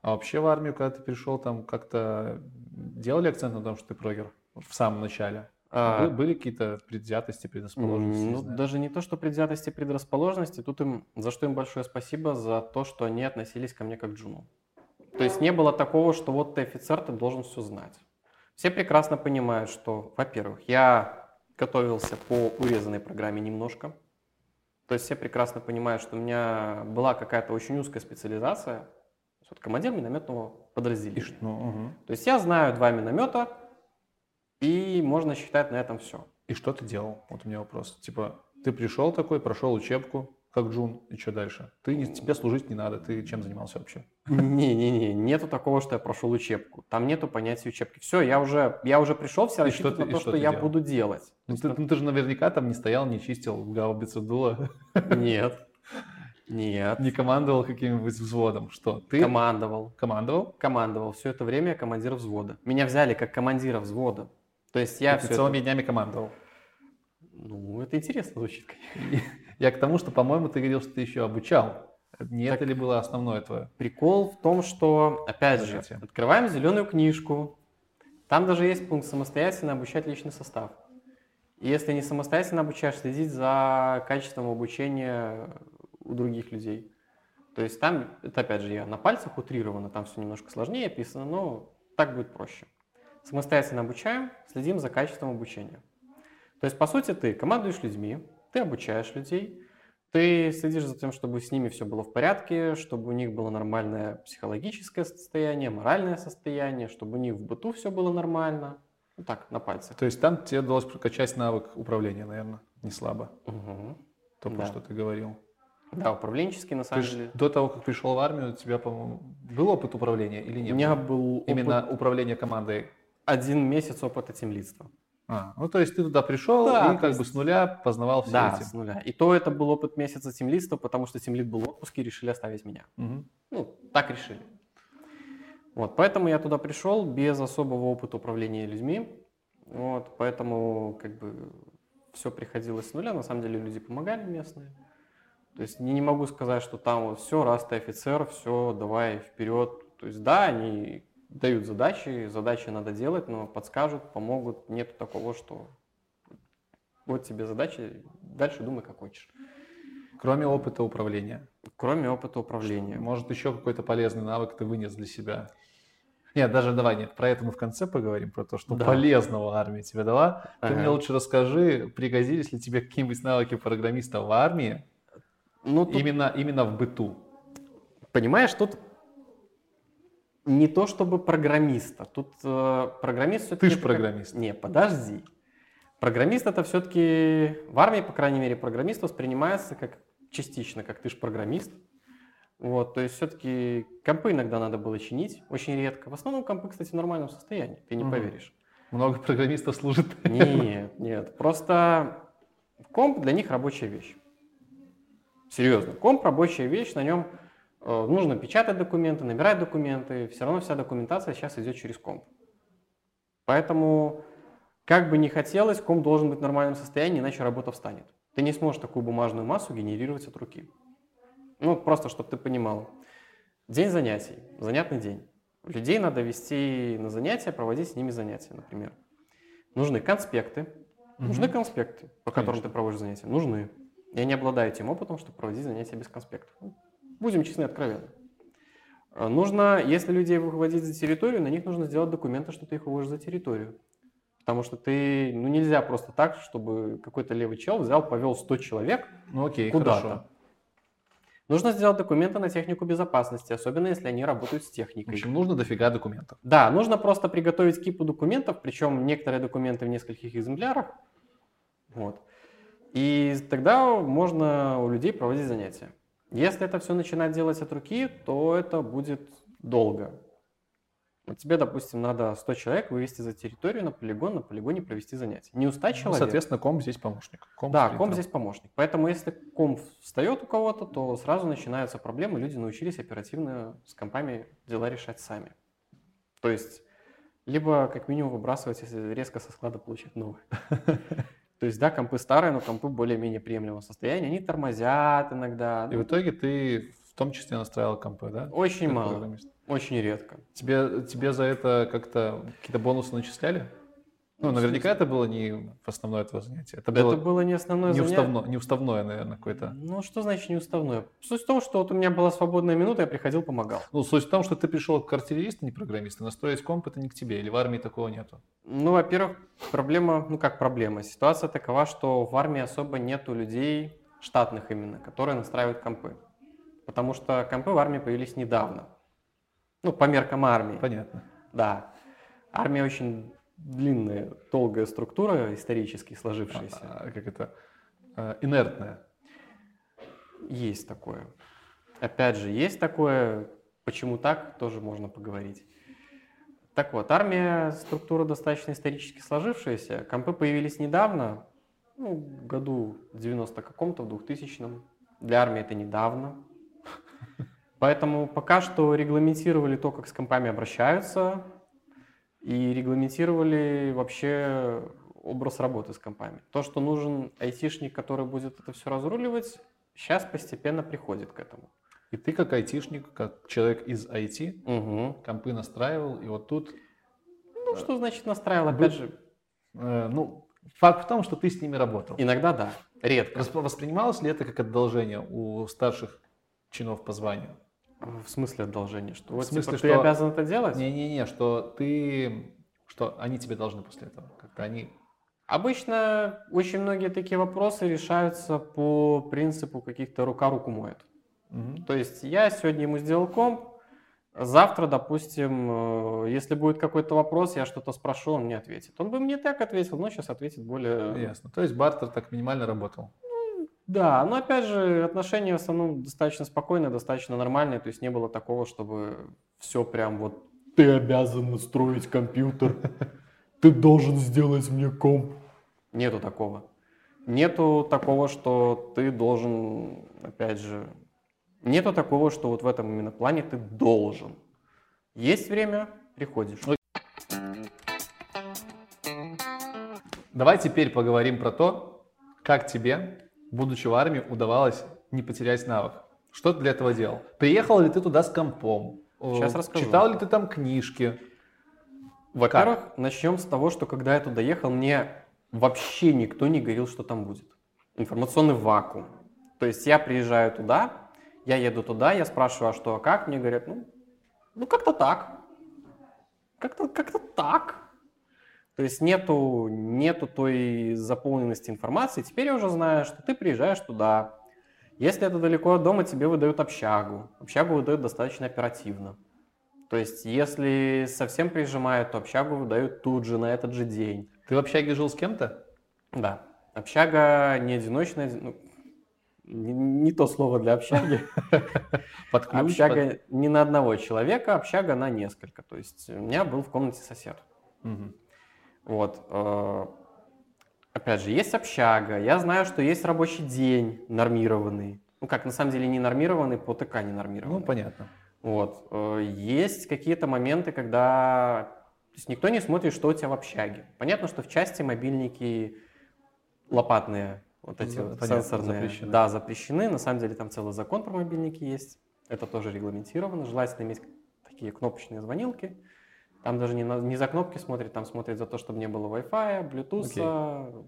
А вообще в армию, когда ты пришел, там как-то делали акцент на том, что ты прогер в самом начале? А, Бы- Были какие-то предвзятости, предрасположенности? Не Ну, знаю? даже не то, что предвзятости, предрасположенности, тут им, за что им большое спасибо, за то, что они относились ко мне как к джуну. То есть не было такого, что вот ты офицер, ты должен все знать. Все прекрасно понимают, что, во-первых, я готовился по урезанной программе немножко. То есть все прекрасно понимают, что у меня была какая-то очень узкая специализация. Вот командир минометного подразделения. ну, мгм. То есть я знаю два миномета, и можно считать на этом все. И что ты делал? Вот у меня вопрос. Типа, ты пришел такой, прошел учебку, как Джун, и что дальше? Ты не, тебе служить не надо, ты чем занимался вообще? Не-не-не, нету такого, что я прошел учебку. Там нету понятия учебки. Все, я уже, я уже пришел, все рассчитывают ты- на и то, что что ты я делал? буду делать. Ну ты, ну, ты же наверняка там не стоял, не чистил гаубицу дула, Нет, нет. не командовал каким-нибудь взводом. Что? Ты Командовал, командовал? командовал. Все это время я командир взвода. Меня взяли как командира взвода. То есть я все целыми днями командовал. Ну, это интересно звучит, конечно. <laughs> Я к тому, что, по-моему, ты говорил, что ты еще обучал. Не Так- это ли было основное твое? Прикол в том, что, опять же, Скажите. открываем зеленую книжку. Там даже есть пункт самостоятельно обучать личный состав. И если не самостоятельно обучаешь, следить за качеством обучения у других людей. То есть там, это опять же я на пальцах утрировано, там все немножко сложнее описано, но так будет проще. Самостоятельно обучаем, следим за качеством обучения. То есть, по сути, ты командуешь людьми, ты обучаешь людей, ты следишь за тем, чтобы с ними все было в порядке, чтобы у них было нормальное психологическое состояние, моральное состояние, чтобы у них в быту все было нормально. Ну так, на пальцах. То есть там тебе удалось прокачать навык управления, наверное, не слабо. Мгм. То, про Да. что ты говорил. Да, управленческий на Ты самом ж деле. до того, как пришел в армию, у тебя, по-моему, был опыт управления или У нет? меня был опыт- Именно управление командой. Один месяц опыта темлидства. А, ну, то есть ты туда пришел Да, и как есть- бы с нуля познавал все Да, эти. с нуля. И то это был опыт месяца темлидства, потому что темлид был в отпуске и решили оставить меня. Мгм. Ну, так решили. Вот, поэтому я туда пришел без особого опыта управления людьми. Вот, поэтому как бы все приходилось с нуля. На самом деле люди помогали местные. То есть не, не могу сказать, что там вот все, раз ты офицер, все, давай вперед. То есть да, они дают задачи, задачи надо делать, но подскажут, помогут. Нету такого, что вот тебе задачи, дальше думай как хочешь. Кроме опыта управления. Кроме опыта управления. Может, еще какой-то полезный навык ты вынес для себя? Нет, даже давай, нет, про это мы в конце поговорим, про то, что Да. полезного армия тебе дала. Ты Ага. мне лучше расскажи, пригодились ли тебе какие-нибудь навыки программиста в армии, Ну, тут именно, именно в быту? Понимаешь, тут не то чтобы программиста. Тут э, программист все-таки... Ты ж программист. Не, подожди. Программист это все-таки... В армии, по крайней мере, программист воспринимается как частично, как ты ж программист. Вот, то есть все-таки компы иногда надо было чинить, очень редко. В основном компы, кстати, в нормальном состоянии, ты не Мгм. поверишь. Много программистов служит. Нет, нет, просто комп для них рабочая вещь. Серьезно, комп рабочая вещь, на нем нужно печатать документы, набирать документы, все равно вся документация сейчас идет через комп. Поэтому, как бы ни хотелось, комп должен быть в нормальном состоянии, иначе работа встанет. Ты не сможешь такую бумажную массу генерировать от руки. Ну, просто, чтобы ты понимал. День занятий, занятный день. Людей надо вести на занятия, проводить с ними занятия, например. Нужны конспекты. Нужны конспекты, по которым Конечно. ты проводишь занятия. Нужны. Я не обладаю тем опытом, чтобы проводить занятия без конспектов. Будем честны и откровенны. Э, Нужно, если людей выводить за территорию, на них нужно сделать документы, что ты их выводишь за территорию. Потому что ты, ну нельзя просто так, чтобы какой-то левый чел взял, повел 100 человек Ну окей, куда-то. хорошо. Нужно сделать документы на технику безопасности, особенно если они работают с В техникой. общем, нужно дофига документов. Да, нужно просто приготовить кипу документов, причем некоторые документы в нескольких экземплярах. Вот. И тогда можно у людей проводить занятия. Если это все начинать делать от руки, то это будет долго. Вот тебе, допустим, надо 100 человек вывести за территорию на полигон, на полигоне провести занятия. Не у 100 Ну, человек. соответственно, комп здесь помощник. Комп Да, принтером. здесь помощник. Поэтому если комп встает у кого-то, то сразу начинаются проблемы. Люди научились оперативно с компами дела решать сами. То есть, либо как минимум выбрасывать, если резко со склада получить новые. <laughs> То есть, да, компы старые, но компы более-менее приемлемого состояния. Они тормозят иногда. И в итоге ты в том числе настраивал компы, да? Очень Как мало, очень редко. Тебе, тебе за это как-то какие-то бонусы начисляли? Ну, в наверняка это было не основное твое занятие. Это Это было было не основное не, занятие. уставно, не уставное, наверное, какое-то. Ну, что значит неуставное? Суть в том, что вот у меня была свободная минута, я приходил, помогал. Ну, суть в том, что ты пришел к артиллеристу, не программисту, настроить комп это не к тебе, или в армии такого нету. Ну, во-первых, проблема, ну как проблема, ситуация такова, что в армии особо нету людей, штатных именно, которые настраивают компы. Потому что компы в армии появились недавно. Ну, по меркам армии. Понятно. Да. Армия очень длинная, долгая структура, исторически сложившаяся. А, как это? А, инертная. Есть такое. Опять же, есть такое. Почему так, тоже можно поговорить. Так вот, армия структура достаточно исторически сложившаяся. Компы появились недавно, ну, году в 90 каком-то, в 2000-м. Для армии это недавно. Поэтому пока что регламентировали то, как с компами обращаются, и регламентировали вообще образ работы с компами. То, что нужен айтишник, который будет это все разруливать, сейчас постепенно приходит к этому. И ты как айтишник, как человек из IT, Угу. компы настраивал, и вот тут, Ну, что значит настраивал? Опять же, э, ну, факт в том, что ты с ними работал. иногда да, редко. Восп- Воспринималось ли это как одолжение у старших чинов по званию? В смысле одолжение? Что вот смысле, типа, ты что- обязан это делать? Не-не-не, что ты, что они тебе должны после этого. Как-то они Обычно очень многие такие вопросы решаются по принципу каких-то рука руку моет. Мгм. То есть я сегодня ему сделал комп, завтра, допустим, э, если будет какой-то вопрос, я что-то спрошу, он мне ответит. Он бы мне так ответил, но сейчас ответит более... Ясно. То есть бартер так минимально работал. Да, но опять же, отношения в основном достаточно спокойные, достаточно нормальные, то есть не было такого, чтобы все прям вот Ты обязан настроить компьютер. <laughs> Ты должен сделать мне комп. нету такого. Нету такого, что ты должен, опять же, нету такого, что вот в этом именно плане ты должен. Есть время, приходишь. Давай теперь поговорим про то, как тебе, будучи в армии, удавалось не потерять навык. Что ты для этого делал? Приехал ли ты туда с компом? Сейчас Э, расскажу. Читал ли ты там книжки? Во-первых, начнем с того, что когда я туда ехал, мне вообще никто не говорил, что там будет. Информационный вакуум. То есть я приезжаю туда, я еду туда, я спрашиваю, а что, а как? Мне говорят, ну, ну как-то так. Как-то как так. То есть нету, нету той заполненности информации. Теперь я уже знаю, что ты приезжаешь туда. Если это далеко от дома, тебе выдают общагу. Общагу выдают достаточно оперативно. То есть, если совсем прижимают, то общагу выдают тут же, на этот же день. Ты в общаге жил с кем-то? Да. Общага не одиночная, ну, не, не то слово для общаги. <laughs> Под ключ? Общага не на одного человека, общага на несколько. То есть, у меня был в комнате сосед. Под- Мгм. Вот. э, Опять же, есть общага. Я знаю, что есть рабочий день нормированный. Ну, как на самом деле не нормированный, по ТК не нормированный. Ну, понятно. Вот. э, Есть какие-то моменты, когда то есть никто не смотрит, что у тебя в общаге. Понятно, что в части мобильники лопатные, вот эти За- вот понятно, сенсорные, запрещены. да, запрещены. На самом деле там целый закон про мобильники есть. Это тоже регламентировано. Желательно иметь такие кнопочные звонилки. Там даже не, на- не за кнопки смотрит, там смотрит за то, чтобы не было Wi-Fi, Bluetooth.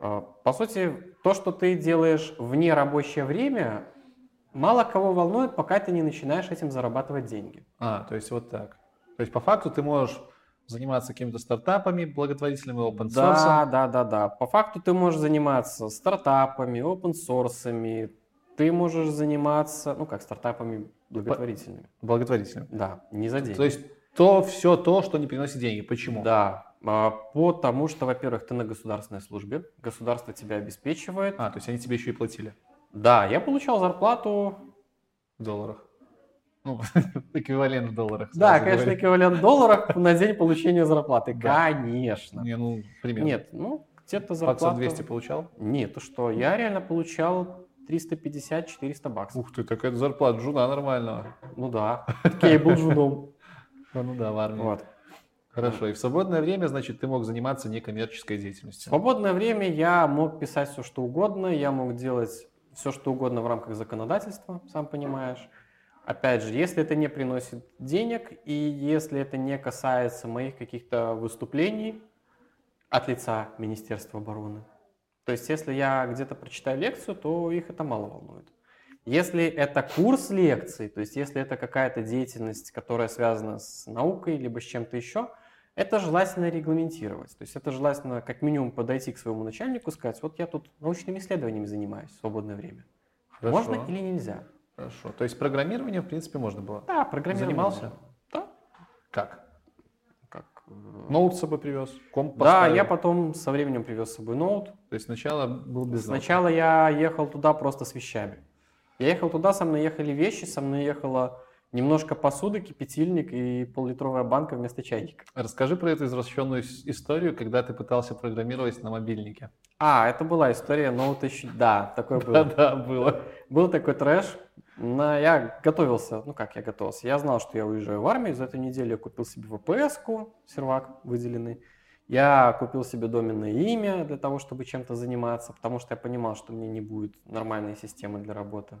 Э, По сути, то, что ты делаешь вне рабочее время, мало кого волнует, пока ты не начинаешь этим зарабатывать деньги. А, то есть вот так. То есть по факту ты можешь заниматься какими-то стартапами благотворительными, open Да, source. да, да, да. По факту ты можешь заниматься стартапами, open source, ты можешь заниматься, ну как, стартапами благотворительными. Благотворительными. Да, не за деньги. То есть то все то, что не приносит деньги. Почему? Да, а, потому что, во-первых, ты на государственной службе, государство тебя обеспечивает. А, то есть они тебе еще и платили Да, я получал зарплату. в долларах. Ну, <laughs> эквивалент в долларах. Да, конечно, говорю. эквивалент долларов <laughs> на день получения зарплаты. Да. Конечно. Не, ну, примерно. Нет, ну, где-то Баксов зарплата... 200 получал? Нет, ты что, я реально получал 350-400 баксов. Ух ты, такая зарплата, жена нормального. Ну да, так я и был женом. Ну, ну да, в армии. Вот. Хорошо, и в свободное время, значит, ты мог заниматься некоммерческой В деятельностью. свободное время я мог писать все, что угодно, я мог делать все, что угодно в рамках законодательства, сам понимаешь. Опять же, если это не приносит денег и если это не касается моих каких-то выступлений от лица Министерства обороны. То есть, если я где-то прочитаю лекцию, то их это мало волнует. Если это курс лекций, то есть если это какая-то деятельность, которая связана с наукой, либо с чем-то еще, это желательно регламентировать. То есть это желательно как минимум подойти к своему начальнику и сказать, вот я тут научными исследованиями занимаюсь в свободное время. Хорошо. Можно или нельзя? Хорошо. То есть программирование, в принципе, можно было. Да, программирование. Занимался? Да. Как? Как, э, Ноут с собой привез? Комп Да, поставил? я потом со временем привез с собой ноут. То есть сначала был без ноута. Сначала я ехал туда просто с вещами. Я ехал туда, со мной ехали вещи, со мной ехала немножко посуды, кипятильник и пол-литровая банка вместо чайника. Расскажи про эту извращенную историю, когда ты пытался программировать на мобильнике. А, это была история ноута еще... Да, такое было. Да-да, было. Был такой трэш. На... Я готовился, ну как я готовился, я знал, что я уезжаю в армию, за эту неделю я купил себе VPS-ку, сервак выделенный. Я купил себе доменное имя для того, чтобы чем-то заниматься, потому что я понимал, что мне не будет нормальной системы для работы.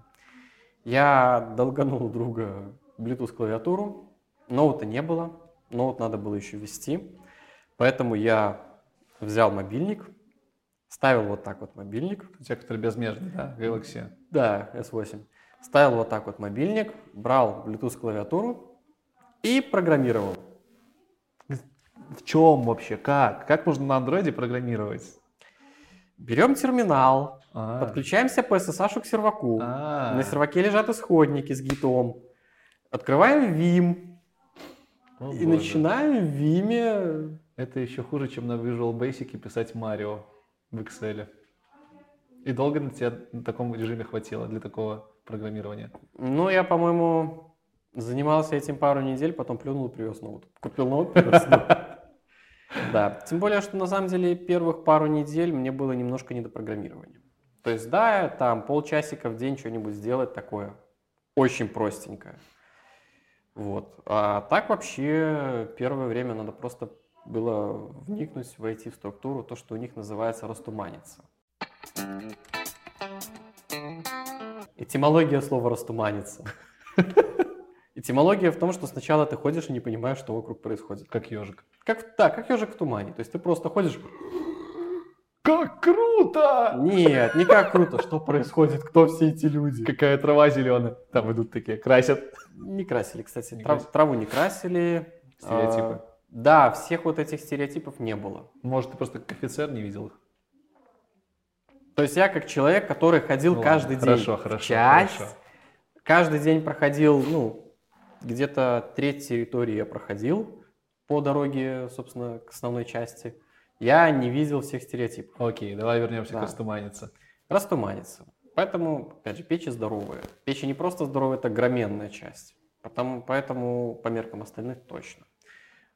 Я долганул друга Bluetooth клавиатуру, ноута не было, ноут надо было еще ввести, поэтому я взял мобильник, ставил вот так вот мобильник, У тебя, который безмежный, да? Galaxy. да, S8. Ставил вот так вот мобильник, брал Bluetooth клавиатуру и программировал. В чем вообще? Как? Как можно на андроиде программировать? Берем терминал, А. подключаемся по SSH к серваку. А. На серваке лежат исходники с гитом. Открываем Vim О, и боже. начинаем в Vim. Это еще хуже, чем на Visual Basic писать Марио в Excel. И долго на тебя на таком режиме хватило для такого программирования? Ну, я, по-моему, занимался этим пару недель, потом плюнул и привез ноут. Купил ноут, привез ноут. Да, тем более, что на самом деле первых пару недель мне было немножко не до программирования. То есть, да, там полчасика в день что-нибудь сделать такое очень простенькое. Вот. А так вообще первое время надо просто было вникнуть, войти в структуру, то, что у них называется растуманиться. Этимология слова растуманиться. <laughs> Этимология в том, что сначала ты ходишь и не понимаешь, что вокруг происходит. Как ежик. Как, да, как ежик в тумане. То есть ты просто ходишь, Как круто! нет, не как круто, что происходит, кто все эти люди. Какая трава зеленая. Там идут такие, красят. Не красили, кстати, Не трав- красили. траву не красили. Стереотипы. А, да, всех вот этих стереотипов не было. Может, ты просто как офицер не видел их? То есть я как человек, который ходил Ну каждый ладно, день хорошо, в хорошо, часть, хорошо. каждый день проходил, ну, где-то треть территории я проходил по дороге, собственно, к основной части. Я не видел всех стереотипов. Окей, давай вернемся Да. к растуманиться. Растуманится. Поэтому, опять же, печи здоровые. Печи не просто здоровые, это громенная часть. Потому, поэтому по меркам остальных точно.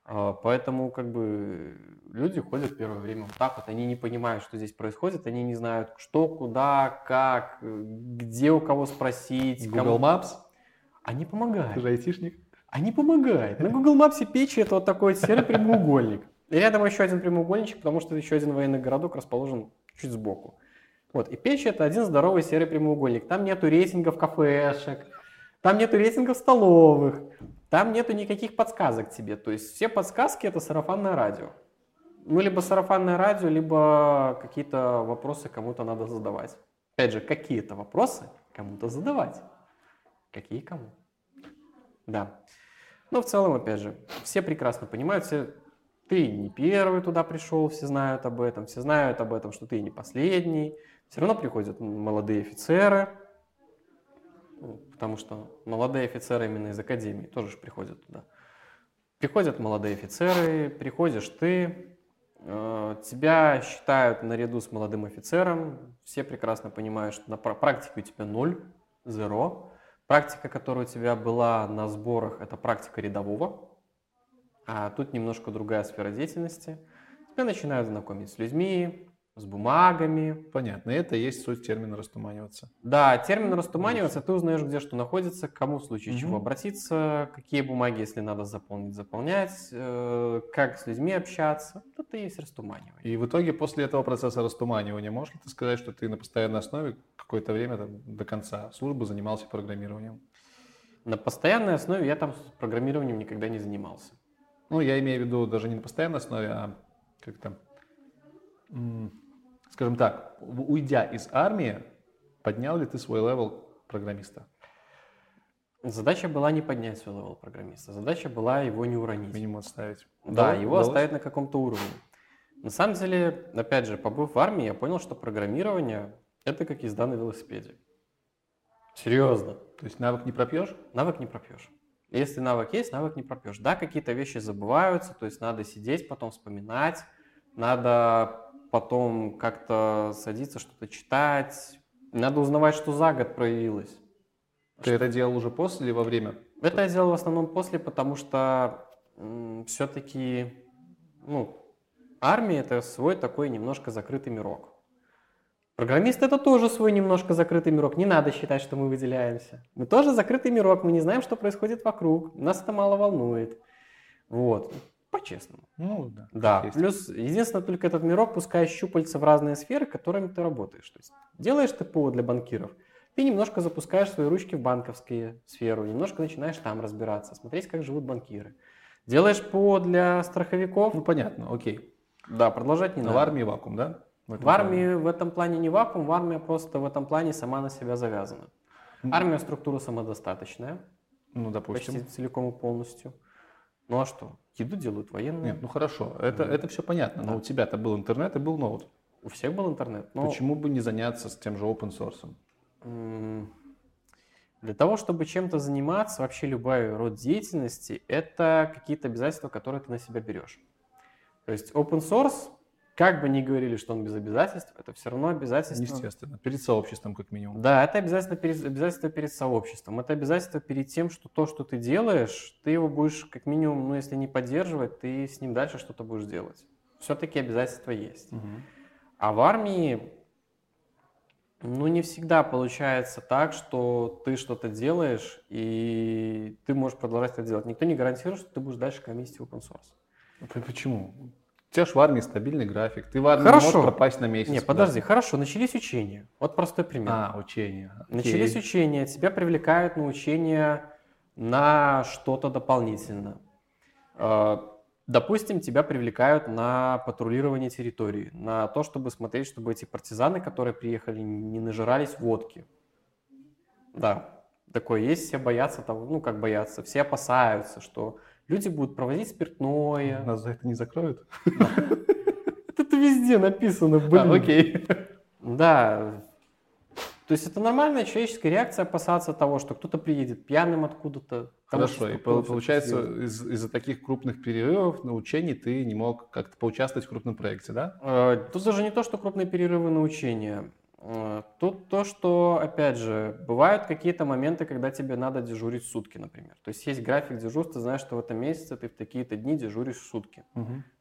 А, Поэтому как бы люди ходят первое время вот так вот, они не понимают, что здесь происходит, они не знают, что, куда, как, где у кого спросить. Google Maps? Они Ты помогают. же айтишник? Они помогают. На Google Maps печи это вот такой серый прямоугольник. И рядом еще один прямоугольничек, потому что еще один военный городок расположен чуть сбоку. Вот, и печь это один здоровый серый прямоугольник. Там нету рейтингов кафешек, там нету рейтингов столовых, там нету никаких подсказок тебе. То есть все подсказки это сарафанное радио. Ну, либо сарафанное радио, либо какие-то вопросы кому-то надо задавать. Опять же, какие-то вопросы кому-то задавать. Какие кому? Да. Но в целом, опять же, все прекрасно понимают, все, ты не первый туда пришел, все знают об этом, все знают об этом, что ты не последний. Все равно приходят молодые офицеры, ну, потому что молодые офицеры именно из академии тоже ж приходят туда. Приходят молодые офицеры, приходишь ты, э, тебя считают наряду с молодым офицером, все прекрасно понимают, что на пра- практике у тебя ноль, зеро. Практика, которая у тебя была на сборах, это практика рядового, а тут немножко другая сфера деятельности. Тебя начинают знакомить с людьми, с бумагами. Понятно. Это и есть суть термина растуманиваться. Да, термин растуманиваться, ты узнаешь, где что находится, к кому в случае Мгм. чего обратиться, какие бумаги, если надо заполнить, заполнять, э, как с людьми общаться. Это и есть растуманивание. И в итоге после этого процесса растуманивания можешь ли ты сказать, что ты на постоянной основе какое-то время там, до конца службы занимался программированием? На постоянной основе я там с программированием никогда не занимался. Ну, я имею в виду даже не на постоянной основе, а как-то, м, скажем так, уйдя из армии, поднял ли ты свой level программиста? Задача была не поднять свой level программиста, задача была его не уронить. Минимум отставить. Да, Удалось? его Удалось? оставить на каком-то уровне. На самом деле, опять же, побыв в армии, я понял, что программирование – это как езда на велосипеде. Серьезно. То есть навык не пропьешь? Навык не пропьешь. Если навык есть, навык не пропьешь. Да, какие-то вещи забываются, то есть надо сидеть, потом вспоминать, надо потом как-то садиться, что-то читать, надо узнавать, что за год проявилось. Ты это делал уже после или во время? Это я делал в основном после, потому что все-таки, ну, армия это свой такой немножко закрытый мирок. Программист это тоже свой немножко закрытый мирок. Не надо считать, что мы выделяемся. Мы тоже закрытый мирок, мы не знаем, что происходит вокруг. Нас это мало волнует. Вот, по-честному. Ну, да. Да, есть. плюс единственное только этот мирок пускай щупальца в разные сферы, которыми ты работаешь. То есть делаешь ты ПО для банкиров, ты немножко запускаешь свои ручки в банковские сферу, немножко начинаешь там разбираться, смотреть, как живут банкиры. Делаешь ПО для страховиков, Ну, понятно, окей. да, продолжать не Но надо. в армии вакуум, да? этом В армии в этом плане не вакуум, в армии просто в этом плане сама на себя завязана. плане? Армия структура самодостаточная, Ну, допустим. почти целиком и полностью. Ну а что? Еду делают военные. Нет, ну хорошо, это, это все понятно, но Да. у тебя-то был интернет и был ноут. У всех был интернет. но- Почему бы не заняться с тем же open source? Для того, чтобы чем-то заниматься, вообще любой род деятельности, это какие-то обязательства, которые ты на себя берешь. То есть open source как бы ни говорили, что он без обязательств, это все равно обязательство. Естественно. Перед сообществом, как минимум. Да, это обязательство перед, обязательство перед сообществом. Это обязательство перед тем, что то, что ты делаешь, ты его будешь как минимум, ну если не поддерживать, ты с ним дальше что-то будешь делать. Все-таки обязательства есть. Мгм. А в армии, ну, не всегда получается так, что ты что-то делаешь, и ты можешь продолжать это делать. Никто не гарантирует, что ты будешь дальше комиссить open source. П- Почему? У тебя же в армии стабильный график. Ты в армии Хорошо. можешь пропасть на месяц. Не, подожди, хорошо, начались учения. Вот простой пример. А, учение. Окей. Начались учения, тебя привлекают на учения на что-то дополнительно. Э, Допустим, тебя привлекают на патрулирование территории, на то, чтобы смотреть, чтобы эти партизаны, которые приехали, не нажирались водки. Да, такое есть, все боятся того, ну как боятся, все опасаются, что люди будут проводить спиртное. Нас за это не закроют? <laughs> Это везде написано, блин. А, окей. Да. То есть это нормальная человеческая реакция опасаться того, что кто-то приедет пьяным откуда-то. Хорошо, и получается, из-за таких крупных перерывов на учении ты не мог как-то поучаствовать в крупном проекте, да? Э, Тут даже не то, что крупные перерывы на учение. Э, Тут то, что, опять же, бывают какие-то моменты, когда тебе надо дежурить сутки, например. То есть есть график дежурства, знаешь, что в этом месяце ты в такие-то дни дежуришь сутки.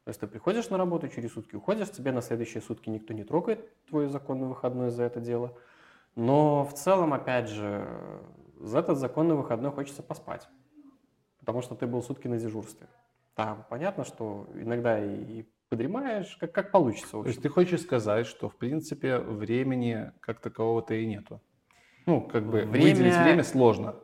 То есть ты приходишь на работу, через сутки уходишь, тебе на следующие сутки никто не трогает твой законный выходной за это дело. Но в целом, опять же, за этот законный выходной хочется поспать. Потому что ты был сутки на дежурстве. Там понятно, что иногда и подремаешь, как, как получится. То есть ты хочешь сказать, что в принципе времени как такового-то и нету? Ну, как бы Время- выделить время сложно.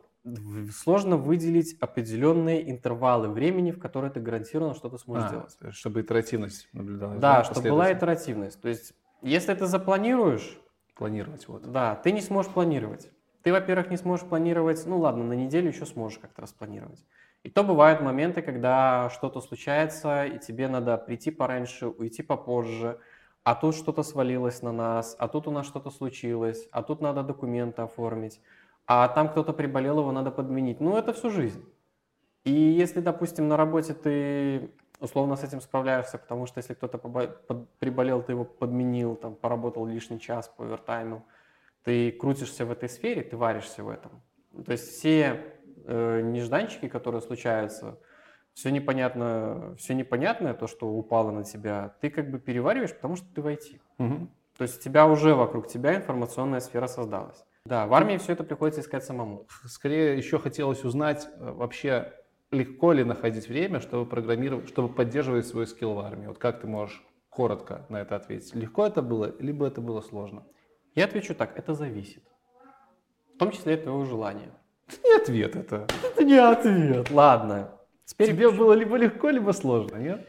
Сложно выделить определенные интервалы времени, в которые ты гарантированно что-то сможешь А, сделать. чтобы итеративность наблюдалась. Да, чтобы была итеративность. То есть, если ты запланируешь, Планировать вот. Да, ты не сможешь планировать. Ты, во-первых, не сможешь планировать, ну ладно, на неделю еще сможешь как-то распланировать. И то бывают моменты, когда что-то случается, и тебе надо прийти пораньше, уйти попозже, а тут что-то свалилось на нас, а тут у нас что-то случилось, а тут надо документы оформить, а там кто-то приболел, его надо подменить. Ну, это всю жизнь. И если, допустим, на работе ты условно с этим справляешься, потому что если кто-то приболел, ты его подменил, там, поработал лишний час по овертайму, ты крутишься в этой сфере, ты варишься в этом. То есть все э, нежданчики, которые случаются, все непонятно, все непонятное, то, что упало на тебя, ты как бы перевариваешь, потому что ты в IT. Мгм. То есть у тебя уже вокруг тебя информационная сфера создалась. Да, в армии все это приходится искать самому. Скорее еще хотелось узнать э, вообще легко ли находить время, чтобы программировать, чтобы поддерживать свой скилл в армии. Вот как ты можешь коротко на это ответить? Легко это было, либо это было сложно? Я отвечу так, это зависит. В том числе от твоего желания. Не ответ это. Это не ответ. Ладно. Теперь Тебе было либо легко, либо сложно, нет?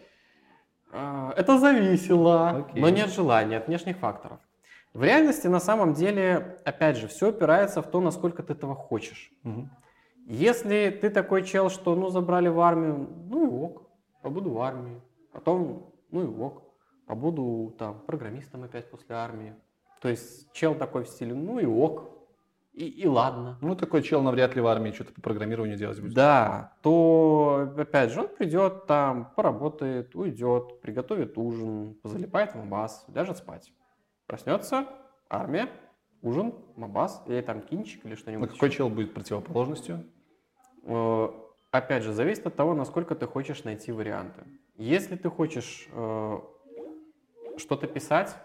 А, Это зависело, Окей. но не от желания, от внешних факторов. В реальности, на самом деле, опять же, все опирается в то, насколько ты этого хочешь. Мгм. Если ты такой чел, что ну забрали в армию, ну и ок, побуду в армии. Потом, ну и ок, побуду там программистом опять после армии. То есть чел такой в стиле, ну и ок, и, и ладно. Ну, такой чел навряд ли в армии что-то по программированию делать будет. Да, то опять же он придет там, поработает, уйдет, приготовит ужин, позалипает в мабас, ляжет спать. Проснется, армия, ужин, мабас, или там кинчик или Но что-нибудь. какой еще. чел будет противоположностью? Э, Опять же, зависит от того, насколько ты хочешь найти варианты. Если ты хочешь э, что-то писать,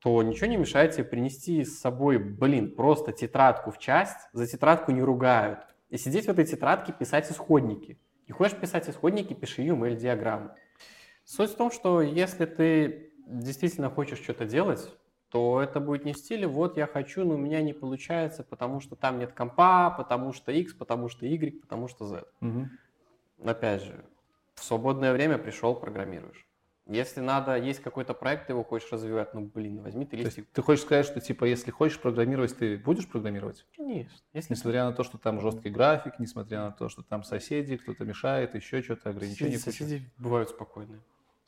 то ничего не мешает тебе принести с собой, блин, просто тетрадку в часть, за тетрадку не ругают. И сидеть в этой тетрадке писать исходники. Не хочешь писать исходники, пиши UML-диаграммы. Суть в том, что если ты действительно хочешь что-то делать, то это будет не в стиле «вот я хочу, но у меня не получается, потому что там нет компа, потому что X, потому что Y, потому что Z». Мгм. Опять же, в свободное время пришел, программируешь. Если надо, есть какой-то проект, ты его хочешь развивать, ну блин, возьми ты То есть листик. ты хочешь сказать, что типа если хочешь программировать, ты будешь программировать? Конечно. Если Несмотря на то, что там жесткий график, несмотря на то, что там соседи, кто-то мешает, еще что-то, ограничения. соседи, куча. соседи бывают спокойные.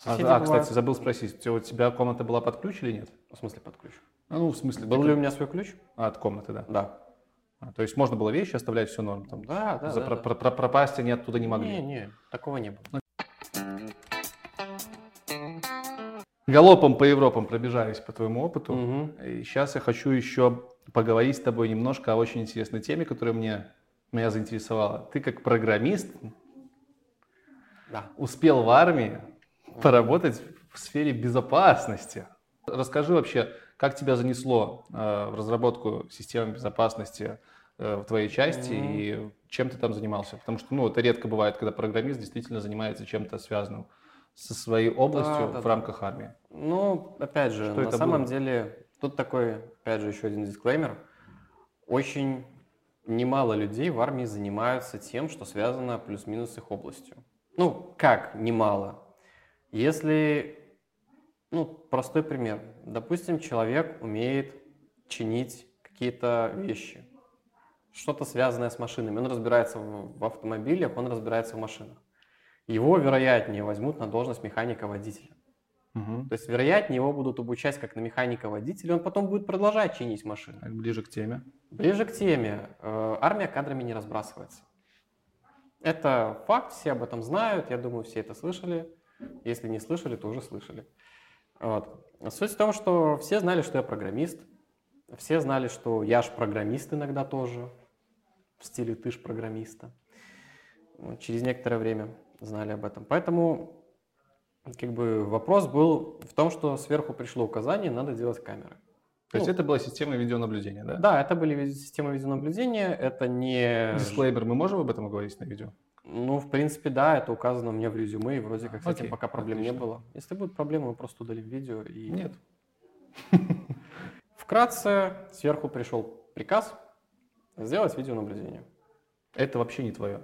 А, Соседи а, бывают- кстати, забыл спросить, у тебя- комната была под ключ или нет? В смысле под ключ? А, ну, в смысле, Был ты ли у меня свой ключ? А, от комнаты, да. Да. А, то есть можно было вещи оставлять, все норм. Там, Да, да, за да, про- да. про- про- пропасть они оттуда не могли. Не, не, такого не было. Галопом по Европам пробежались по твоему опыту. Мгм. И сейчас я хочу еще поговорить с тобой немножко о очень интересной теме, которая мне, меня заинтересовала. Ты как программист Да. успел в армии поработать в сфере безопасности. Расскажи вообще, как тебя занесло э, в разработку системы безопасности э, в твоей части Мгм. и чем ты там занимался? Потому что, ну, это редко бывает, когда программист действительно занимается чем-то связанным со своей областью Да, да, в рамках армии. Ну, опять же, Что на самом было? деле, тут такой, опять же, еще один дисклеймер. Очень немало людей в армии занимаются тем, что связано плюс-минус с их областью. Ну, как немало? Если, ну, простой пример. Допустим, человек умеет чинить какие-то вещи, что-то связанное с машинами. Он разбирается в в автомобилях, он разбирается в машинах. Его, вероятнее, возьмут на должность механика-водителя. Мгм. То есть, вероятнее, его будут обучать как на механика-водителя, он потом будет продолжать чинить машины. Так, ближе к теме. Ближе к теме. Э, Армия кадрами не разбрасывается. Это факт, все об этом знают, я думаю, все это слышали. Если не слышали, то уже слышали. Вот. Суть в том, что все знали, что я программист. Все знали, что я ж программист иногда тоже. В стиле ты ж программиста. Вот, Через некоторое время знали об этом. Поэтому как бы вопрос был в том, что сверху пришло указание, надо делать камеры. То есть Ну, это была система видеонаблюдения, да? Да, это были системы видеонаблюдения, это не... Дисклеймер, мы можем об этом говорить на видео? Ну, в принципе, да, это указано меня в резюме, и вроде как с этим Окей, пока проблем отлично. не было. Если будут проблемы, мы просто удалим видео. И... Нет. <laughs> Вкратце, сверху пришел приказ сделать видеонаблюдение. Это вообще не твое.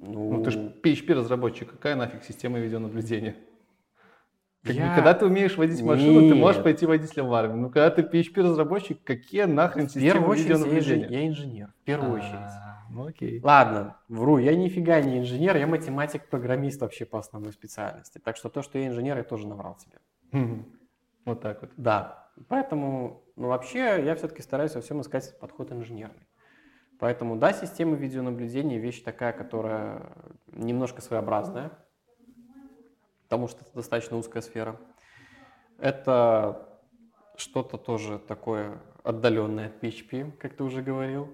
Ну, Ну, ты же PHP-разработчик, какая нафиг система видеонаблюдения? Как бы, Я- Когда ты умеешь водить машину, ты можешь Нет. пойти водителем в армию. Ну, когда ты PHP-разработчик, какие нахрен в системы очередь, я, видеонаблюдения? я инженер. В первую очередь. А, Ну, окей. Ладно, вру, я нифига не инженер, я математик-программист вообще по основной специальности. Так что то, что я инженер, я тоже наврал тебе. Вот так вот. Да, поэтому, ну вообще, я все-таки стараюсь во всем искать подход инженерный. Поэтому, да, система видеонаблюдения вещь такая, которая немножко своеобразная, потому что это достаточно узкая сфера. Это что-то тоже такое отдаленное от PHP, как ты уже говорил.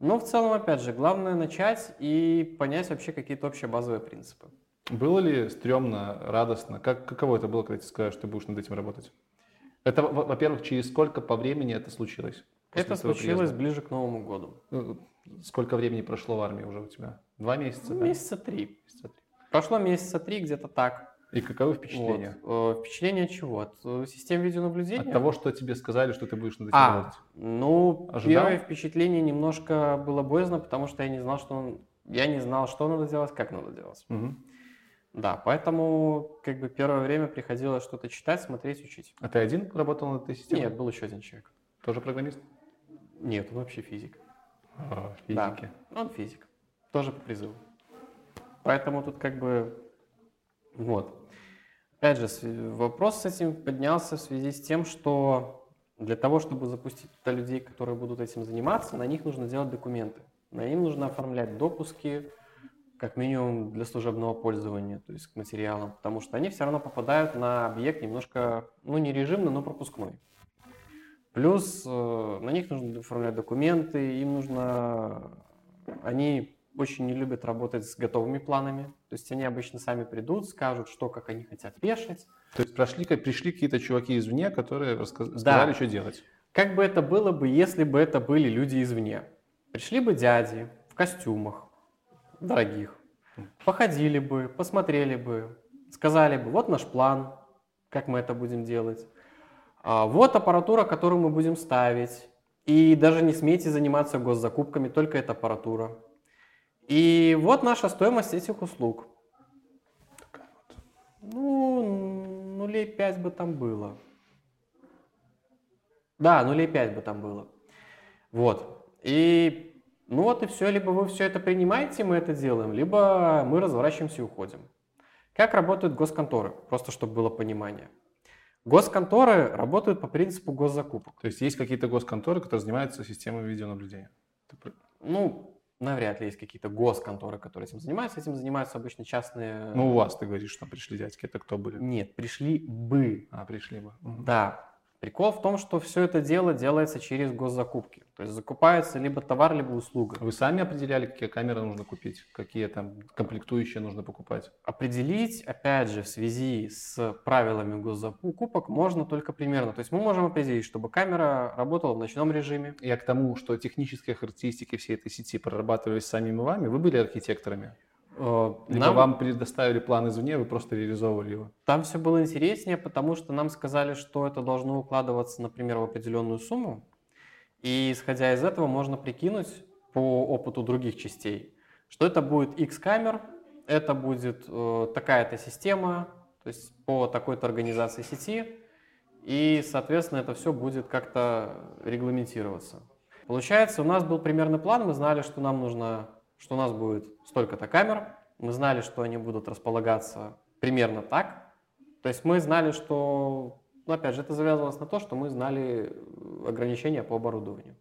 Но в целом, опять же, главное начать и понять вообще какие-то общие базовые принципы. Было ли стрёмно, радостно? Как, каково это было, когда тебе сказали, что ты будешь над этим работать? Это, во- во-первых, через сколько по времени это случилось? это случилось приезда? ближе к Новому году. Ну, Сколько времени прошло в армии уже у тебя? Два месяца? Ну, да? Месяца три. Месяца три. Прошло месяца три, где-то так. И каковы впечатления? Вот. Э, Впечатление чего? От э, систем видеонаблюдения? От того, что тебе сказали, что ты будешь над этим А, работать? ну, Ожидал? первое впечатление немножко было боязно, потому что я не знал, что он... Я не знал, что надо делать, как надо делать. Мгм. Да, поэтому как бы первое время приходилось что-то читать, смотреть, учить. А ты один работал над этой системой? Нет, был еще один человек. Тоже программист? Нет, он вообще физик. А, Да, физики. он физик. Тоже по призыву. Поэтому тут как бы... Вот. Опять же, вопрос с этим поднялся в связи с тем, что для того, чтобы запустить туда людей, которые будут этим заниматься, на них нужно делать документы. На ним нужно оформлять допуски, как минимум для служебного пользования, то есть к материалам, потому что они все равно попадают на объект немножко, ну не режимный, но пропускной. Плюс э, на них нужно оформлять документы, им нужно... Они очень не любят работать с готовыми планами. То есть они обычно сами придут, скажут, что, как они хотят вешать. То есть прошли, пришли какие-то чуваки извне, которые рассказ- Да. сказали, что делать. Как бы это было бы, если бы это были люди извне? Пришли бы дяди в костюмах дорогих, походили бы, посмотрели бы, сказали бы, вот наш план, как мы это будем делать. А, Вот аппаратура, которую мы будем ставить. И даже не смейте заниматься госзакупками, только эта аппаратура. И вот наша стоимость этих услуг. Ну, нулей 5 бы там было. Да, нулей 5 бы там было. Вот. И ну вот и все. Либо вы все это принимаете, мы это делаем, либо мы разворачиваемся и уходим. Как работают госконторы? Просто чтобы было понимание. Госконторы работают по принципу госзакупок. То есть есть какие-то госконторы, которые занимаются системой видеонаблюдения. Ну, Навряд ли есть какие-то госконторы, которые этим занимаются. Этим занимаются обычно частные... Ну, у вас, ты говоришь, что пришли дядьки. Это кто были? Нет, пришли бы. А, пришли бы. Да. Прикол в том, что все это дело делается через госзакупки. То есть закупается либо товар, либо услуга. Вы сами определяли, какие камеры нужно купить? Какие там комплектующие нужно покупать? Определить, опять же, в связи с правилами госзакупок можно только примерно. То есть мы можем определить, чтобы камера работала в ночном режиме. Я к тому, что технические характеристики всей этой сети прорабатывались самими вами. Вы были архитекторами? Э, Либо нам- вам предоставили план извне, вы просто реализовывали его? Там все было интереснее, потому что нам сказали, что это должно укладываться, например, в определенную сумму. И исходя из этого можно прикинуть по опыту других частей, что это будет X камер, это будет э, такая-то система, то есть по такой-то организации сети, и, соответственно, это все будет как-то регламентироваться. Получается, у нас был примерный план, мы знали, что нам нужно, что у нас будет столько-то камер, мы знали, что они будут располагаться примерно так, то есть мы знали, что, ну, опять же, это завязывалось на то, что мы знали э, ограничения по оборудованию.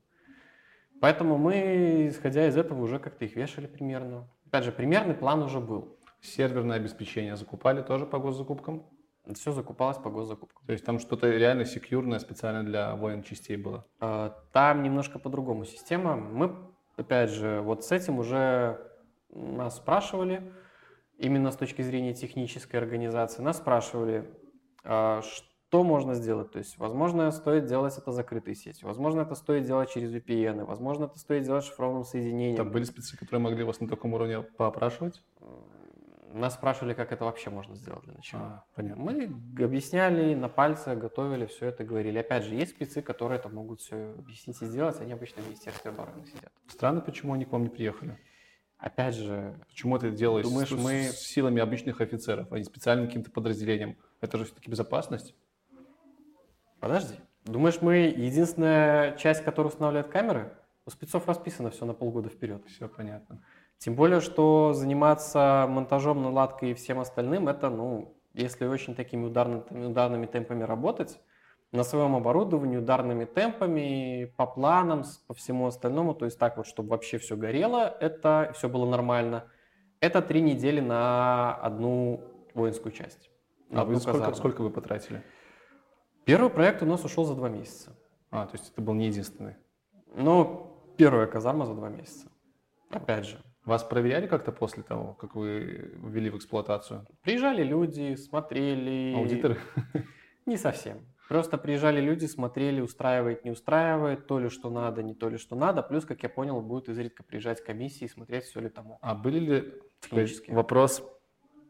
Поэтому мы, исходя из этого, уже как-то их вешали примерно. Опять же, примерный план уже был. Серверное обеспечение закупали тоже по госзакупкам? Все закупалось по госзакупкам. То есть там что-то реально секьюрное специально для воин частей было? А, Там немножко по-другому система. Мы, опять же, вот с этим уже нас спрашивали, именно с точки зрения технической организации, нас спрашивали, а, что можно сделать. То есть, возможно, стоит делать это закрытой сетью, возможно, это стоит делать через VPN, возможно, это стоит делать шифрованным соединением. Там были спецы, которые могли вас на таком уровне поопрашивать? Нас спрашивали, как это вообще можно сделать для начала. А, понятно. Мы объясняли на пальцах, готовили все это, говорили. Опять же, есть спецы, которые это могут все объяснить и сделать, они обычно в Министерстве обороны сидят. Странно, почему они к вам не приехали? Опять же, Почему это делалось Думаешь, с, мы- с силами обычных офицеров, а не специальным каким-то подразделением? Это же все-таки безопасность. подожди. Думаешь, мы единственная часть, которая устанавливает камеры? У спецов расписано все на полгода вперед. Все понятно. Тем более, что заниматься монтажом, наладкой и всем остальным, это, ну, если очень такими ударными, ударными темпами работать, на своем оборудовании, ударными темпами, по планам, по всему остальному, то есть так вот, чтобы вообще все горело, это все было нормально. Это три недели на одну воинскую часть. на А вы одну сколько, казарму. сколько вы потратили? Первый проект у нас ушел за два месяца. А, то есть это был не единственный. Но первая казарма за два месяца. Опять же, Вас проверяли как-то после того, как вы ввели в эксплуатацию? приезжали люди, смотрели. Аудиторы? Не совсем. Просто приезжали люди, смотрели, устраивает, не устраивает, то ли что надо, не то ли что надо. Плюс, как я понял, будет изредка приезжать комиссии и смотреть, все ли тому. А были ли Технически. вопрос,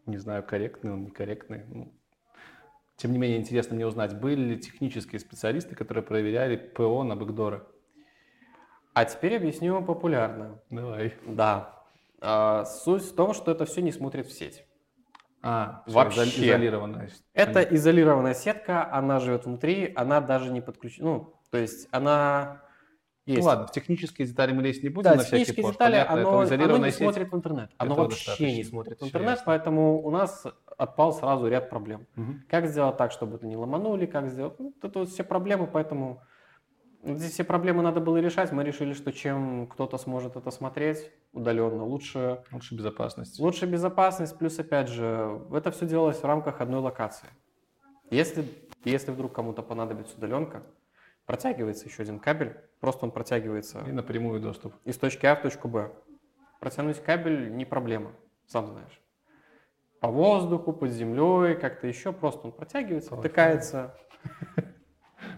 не знаю, корректный он, некорректный, ну, тем не менее, интересно мне узнать, были ли технические специалисты, которые проверяли ПО на бэкдоры? А теперь объясню популярно. Давай. Да. А, суть в том, что это все не смотрит в сеть. А, Вообще. изо- изолированная. Это изолированная сетка, она живет внутри, она даже не подключена. Ну, то есть она Ну есть. ладно, в технические детали мы лезть не будем Да, на всякий технические пост. детали, Понятно, оно, оно не сеть. смотрит в интернет. Оно вообще достаточно. не смотрит в интернет, ясно. поэтому у нас отпал сразу ряд проблем. Мгм. Как сделать так, чтобы это не ломанули, как сделать... Ну, это вот все проблемы, поэтому здесь все проблемы надо было решать. Мы решили, что чем кто-то сможет это смотреть удаленно, лучше, Лучше безопасность. лучше безопасность. Плюс, опять же, это все делалось в рамках одной локации. Если, если вдруг кому-то понадобится удаленка, протягивается еще один кабель, просто он протягивается И напрямую доступ. из точки А в точку Б. Протянуть кабель не проблема, сам знаешь. По воздуху, под землей, как-то еще просто он протягивается, Wi-Fi. втыкается.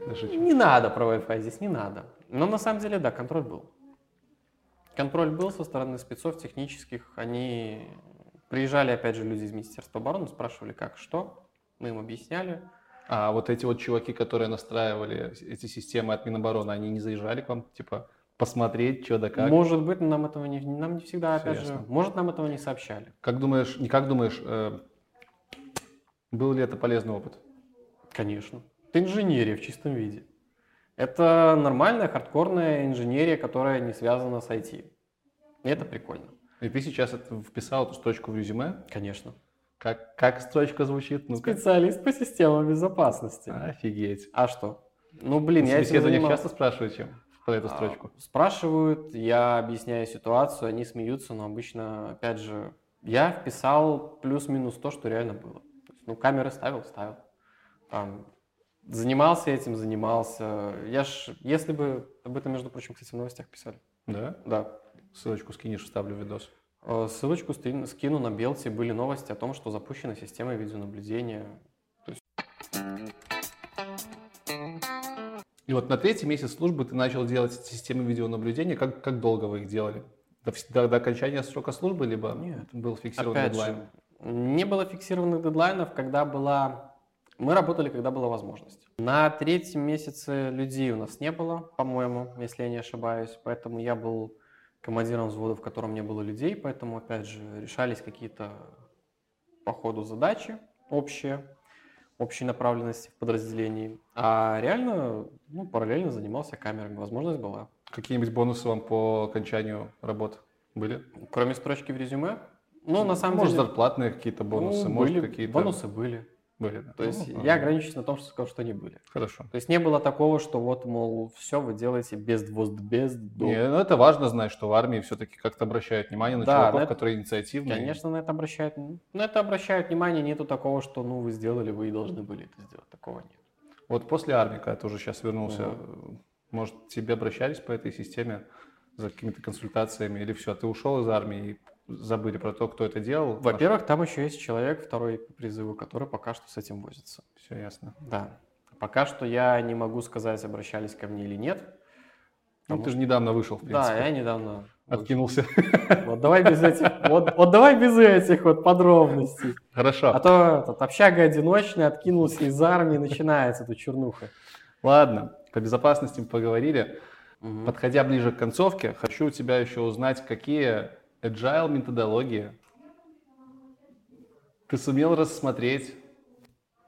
Не надо про Wi-Fi здесь, не надо. Но на самом деле, да, контроль был. Контроль был со стороны спецов технических. Они приезжали, опять же, люди из Министерства обороны, спрашивали, как, что. Мы им объясняли. А вот эти вот чуваки, которые настраивали эти системы от Минобороны, они не заезжали к вам, типа, посмотреть, что да как? Может быть, нам этого не, нам не всегда, опять же, ясно. может, нам этого не сообщали. Как думаешь, не как думаешь, э, был ли это полезный опыт? Конечно. Это инженерия в чистом виде. Это нормальная хардкорная инженерия, которая не связана с IT. И это прикольно. И ты сейчас это вписал эту строчку в резюме. Конечно. Как, как строчка звучит? Ну-ка. Специалист по системам безопасности. Офигеть. А что? Ну, блин, я этим занимался. часто спрашивают, чем? под эту А, строчку? Спрашивают, я объясняю ситуацию, они смеются, но обычно, опять же, я вписал плюс-минус то, что реально было. Ну, камеры ставил, ставил. Там, занимался этим, занимался. Я ж, если бы, об этом, между прочим, кстати, в новостях писали. Да? Да. Ссылочку скинешь, вставлю в видос. Э, Ссылочку скину на Белте. Были новости о том, что запущена система видеонаблюдения. И вот на третий месяц службы ты начал делать системы видеонаблюдения. Как, как долго вы их делали? До, до- до окончания срока службы, либо Нет. был фиксирован Опять дедлайн? же, не было фиксированных дедлайнов, когда была... Мы работали, когда была возможность. На третьем месяце людей у нас не было, по-моему, если я не ошибаюсь. Поэтому я был командиром взвода, в котором не было людей. Поэтому, опять же, решались какие-то по ходу задачи общие, общей направленности в подразделении. А реально, ну, параллельно занимался камерами. Возможность была. Какие-нибудь бонусы вам по окончанию работ были? Кроме строчки в резюме, ну, на самом может, деле... зарплатные какие-то бонусы, ну, может, какие-то... Бонусы были. Были. да? То есть Ну, я ограничусь на том, что сказал, что они были. Хорошо. То есть не было такого, что вот, мол, все вы делаете без двост, без до. Не, ну это важно знать, что в армии все-таки как-то обращают внимание на Да, чуваков, на это- которые инициативные. Конечно, на это обращают, на это обращают внимание. Нету такого, что, ну, вы сделали, вы и должны были это сделать. Такого нет. Вот после армии, когда ты уже сейчас вернулся, э, может, тебе обращались по этой системе за какими-то консультациями или все, ты ушел из армии и забыли про то, кто это делал? Во-первых, там еще есть человек, второй по призыву, который пока что с этим возится. Все ясно. Да. Пока что я не могу сказать, обращались ко мне или нет. Ну, ты же недавно вышел, в принципе. Да, я недавно... Откинулся. Вот давай без этих, вот, вот давай без этих вот подробностей. Хорошо. А то этот, общага одиночный, откинулся из армии, начинается тут чернуха. Ладно, по безопасности мы поговорили. Мгм. Подходя ближе к концовке, хочу у тебя еще узнать, какие agile методологии ты сумел рассмотреть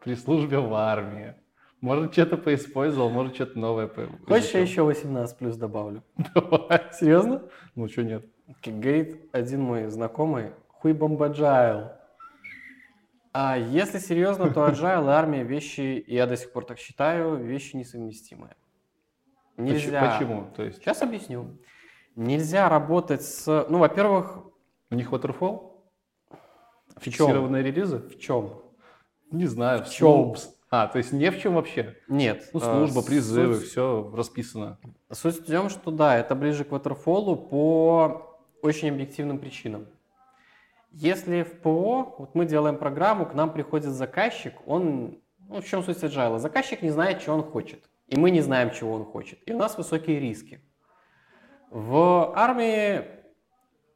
при службе в армии. Может, что-то поиспользовал, может, что-то новое. по- Хочешь, я еще 18 плюс добавлю? <laughs> Давай. Серьезно? Ну, что нет? Как говорит один мой знакомый, хуй бомбаджайл. А если серьезно, то <laughs> agile и армия вещи, и я до сих пор так считаю, вещи несовместимые. Нельзя. Почему? То есть Сейчас объясню. Нельзя работать с... Ну, во-первых, у них waterfall? в чем? Фиксированные релизы? В чем? Не знаю. В чем? А, то есть не в чем вообще? Нет. Ну, э, служба, призывы, суть- все расписано. Суть в том, что да, это ближе к waterfall по очень объективным причинам. Если в ПО, вот мы делаем программу, к нам приходит заказчик, он, ну в чем суть agile? Заказчик не знает, что он хочет, и мы не знаем, чего он хочет, и у нас высокие риски. В армии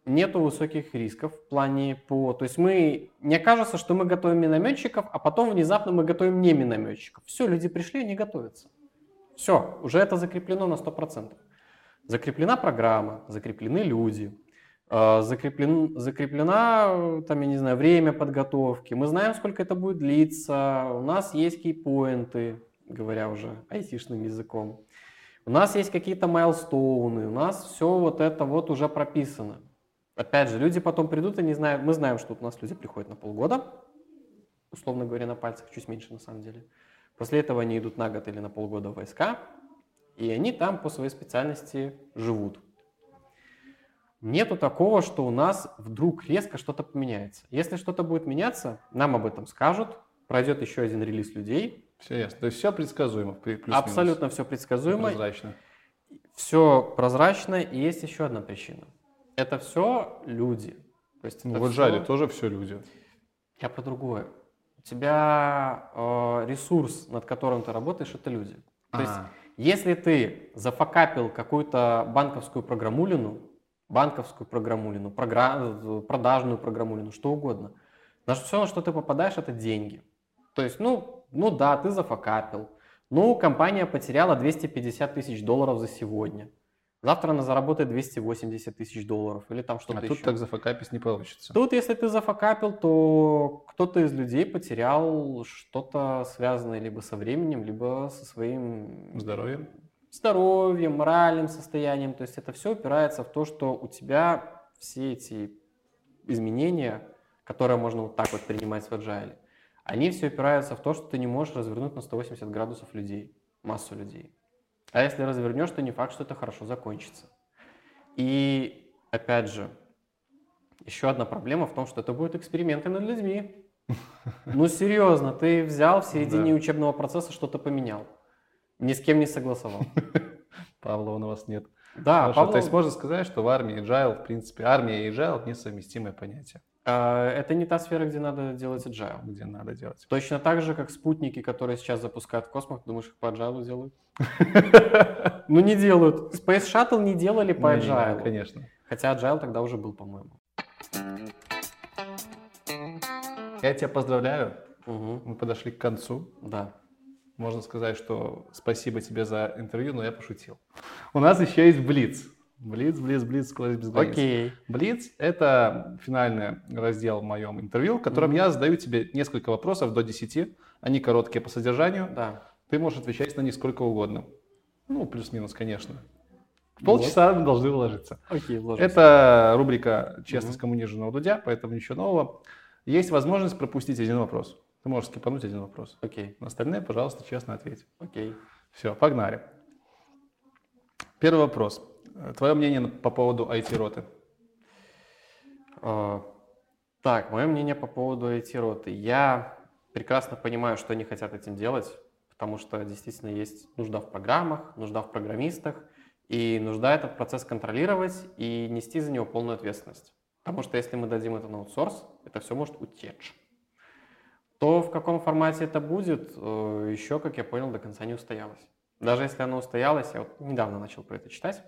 нету высоких рисков в плане ПО, то есть мы, не кажется, что мы готовим минометчиков, а потом внезапно мы готовим не минометчиков. Все, люди пришли, они готовятся. Все, уже это закреплено на 100%. Закреплена программа, закреплены люди, э, закреплен, закреплена, там, я не знаю, время подготовки. Мы знаем, сколько это будет длиться. У нас есть кейпоинты, говоря уже айтишным языком. У нас есть какие-то майлстоуны, у нас все вот это вот уже прописано. Опять же, люди потом придут и не знают, мы знаем, что у нас люди приходят на полгода, условно говоря, на пальцах, чуть меньше на самом деле. После этого они идут на год или на полгода в войска, и они там по своей специальности живут. Нету такого, что у нас вдруг резко что-то поменяется. Если что-то будет меняться, нам об этом скажут, пройдет еще один релиз людей. Все ясно. То есть все предсказуемо. плюс-минус. Абсолютно все предсказуемо, Прозрачно. все прозрачно, и есть еще одна причина. Это все люди. То есть Ну, вот всё- жаль, тоже все люди. Я про другое. У тебя э, ресурс, над которым ты работаешь, это люди. То есть, А. если ты зафакапил какую-то банковскую программулину, банковскую программулину, програ- продажную программулину, что угодно, на все, на что ты попадаешь, это деньги. То есть, ну, ну да, ты зафакапил. Ну, компания потеряла 250 тысяч долларов за сегодня. Завтра она заработает 280 тысяч долларов или там что-то А еще. тут так зафакапить не получится. Тут, если ты зафакапил, то кто-то из людей потерял что-то связанное либо со временем, либо со своим Здоровье. здоровьем, моральным состоянием. То есть это все упирается в то, что у тебя все эти изменения, которые можно вот так вот принимать в agile, они все упираются в то, что ты не можешь развернуть на 180 градусов людей, массу людей. А если развернешь, то не факт, что это хорошо закончится. И опять же, еще одна проблема в том, что это будут эксперименты над людьми. <laughs> Ну серьезно, ты взял в середине Да. учебного процесса что-то поменял. Ни с кем не согласовал. <laughs> Павла у вас нет. Да, Хорошо, Павлов- То есть можно сказать, что в армии agile, в принципе, армия и agile несовместимое понятие, это не та сфера, где надо делать agile. где надо делать. Точно так же, как спутники, которые сейчас запускают в космос, думаешь, их по agile делают? <laughs> Ну не делают. Space Shuttle не делали по agile. Конечно. Хотя agile тогда уже был, по-моему. Я тебя поздравляю. Мы подошли к концу. Да. Можно сказать, что спасибо тебе за интервью, но я пошутил. У нас еще есть Блиц. Блиц, Блиц, Блиц, скорость без границ. Окей. Блиц – это финальный раздел в моем интервью, в котором Мгм. я задаю тебе несколько вопросов до 10. Они короткие по содержанию. Да. Ты можешь отвечать на них сколько угодно. Ну, плюс-минус, конечно. В полчаса мы должны уложиться. Окей, вложимся. Это рубрика «Честность Мгм. коммуниженного Дудя», поэтому ничего нового. Есть возможность пропустить один вопрос. Ты можешь скипануть один вопрос. Окей, На остальные, пожалуйста, честно ответь. окей. Все, погнали. Первый вопрос. Твое мнение по поводу IT-роты? А, Так, мое мнение по поводу IT-роты. Я прекрасно понимаю, что они хотят этим делать, потому что действительно есть нужда в программах, нужда в программистах, и нужда этот процесс контролировать и нести за него полную ответственность. Потому что если мы дадим это на аутсорс, это все может утечь. То, в каком формате это будет, э, еще, как я понял, до конца не устоялось. Даже если оно устоялось, я вот недавно начал про это читать,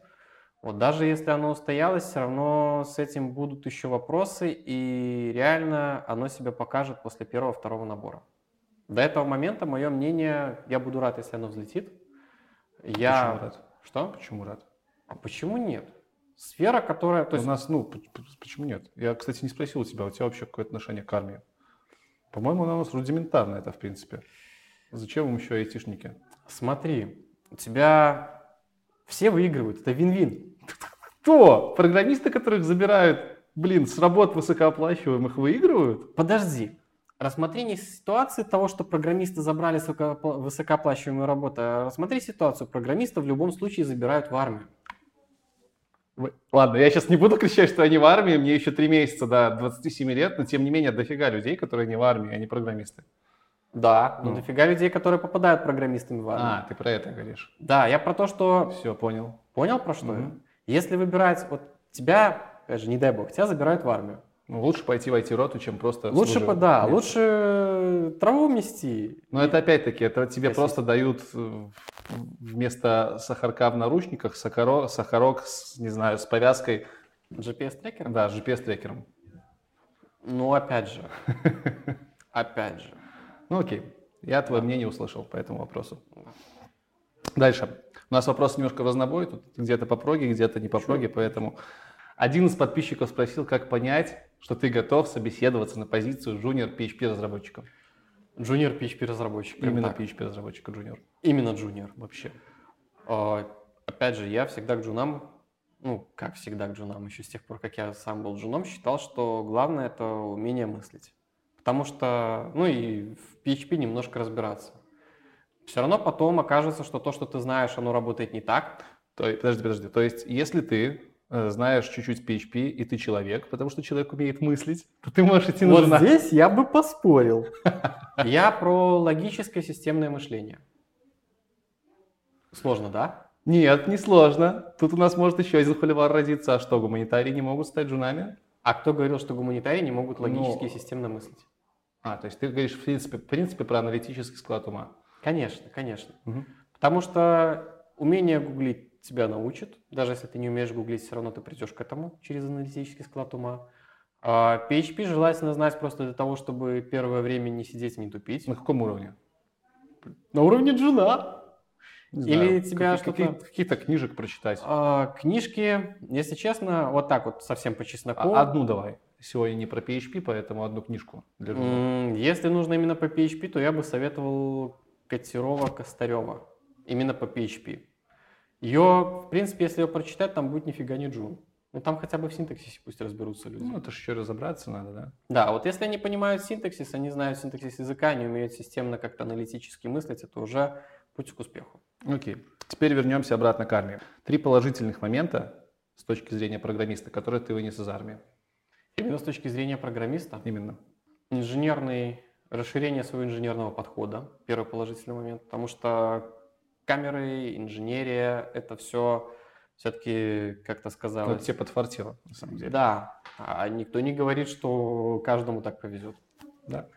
вот даже если оно устоялось, все равно с этим будут еще вопросы, и реально оно себя покажет после первого-второго набора. До этого момента, мое мнение, я буду рад, если оно взлетит. Я... Почему рад? Что? Почему рад? А почему нет? Сфера, которая... То у есть... нас, ну, почему нет? Я, кстати, не спросил у тебя, у тебя вообще какое отношение к армии? По-моему, она у нас рудиментарно это, в принципе. Зачем им еще айтишники? Смотри, у тебя все выигрывают, это вин-вин. Кто? Программисты, которых забирают, блин, с работ высокооплачиваемых, выигрывают? Подожди. Рассмотри не ситуации того, что программисты забрали высокооплачиваемую работу, а рассмотри ситуацию. Программистов в любом случае забирают в армию. Ладно, я сейчас не буду кричать, что они в армии, мне еще три месяца до 27 лет, но тем не менее дофига людей, которые не в армии, они программисты. Да, но Ну. дофига людей, которые попадают программистами в армию. А, ты про это говоришь. Да, я про то, что... Все, понял. Понял про что я? Мгм. Если выбирать... Вот тебя, опять же, не дай бог, тебя забирают в армию. Ну, лучше пойти в IT-роту, чем просто... Лучше, по- да, Нет. лучше траву мести. Но это опять-таки, это тебе Спасибо. просто дают э, вместо сахарка в наручниках сахаро, сахарок с, не знаю, с повязкой, GPS-трекер? да, с GPS-трекером. Ну, опять же. <laughs> Опять же. Ну окей, я твое мнение услышал по этому вопросу. Дальше. У нас вопрос немножко разнобой, тут где-то по проге, где-то не по проге, поэтому один из подписчиков спросил, как понять, что ты готов собеседоваться на позицию junior PHP разработчика. Junior PHP разработчик. Именно так. PHP разработчика junior. Именно junior вообще. А, Опять же, я всегда к джунам, ну, как всегда к джунам, еще с тех пор, как я сам был джуном, считал, что главное это умение мыслить. Потому что, ну и в PHP немножко разбираться. Все равно потом окажется, что то, что ты знаешь, оно работает не так. То, подожди, подожди. То есть, если ты э, знаешь чуть-чуть PHP, и ты человек, потому что человек умеет мыслить, то ты можешь идти на Вот джуна. здесь я бы поспорил. <laughs> Я про логическое системное мышление. Сложно, да? Нет, не сложно. Тут у нас может еще один холивар родиться. А что, гуманитарии не могут стать джунами? А кто говорил, что гуманитарии не могут логически и Ну, системно мыслить? А, то есть ты говоришь в принципе, в принципе про аналитический склад ума. Конечно, конечно. Мгм. Потому что умение гуглить тебя научит. Даже если ты не умеешь гуглить, все равно ты придешь к этому через аналитический склад ума. А PHP желательно знать просто для того, чтобы первое время не сидеть и не тупить. На каком уровне? На уровне джуна. Не Или знаю, тебя каких- что-то- каких- Каких-то книжек прочитать. А, книжки, если честно, вот так вот совсем по чесноку. А- Одну давай. Сегодня не про PHP, поэтому одну книжку для. М, Если нужно именно по PHP, то я бы советовал Котерова Костарева. Именно по PHP. Ее, в принципе, если ее прочитать, там будет нифига не джун. Ну, там хотя бы в синтаксисе пусть разберутся люди. Ну, это же еще разобраться надо, да? Да, вот если они понимают синтаксис, они знают синтаксис языка, они умеют системно как-то аналитически мыслить, это уже путь к успеху. Окей. Теперь вернемся обратно к армии. Три положительных момента с точки зрения программиста, которые ты вынес из армии. Именно с точки зрения программиста, Именно. инженерный, расширение своего инженерного подхода, первый положительный момент, потому что камеры, инженерия, это все все-таки, как-то Ну, сказалось. это тебе подфартило, на самом деле. Да, а никто не говорит, что каждому так повезет. Да.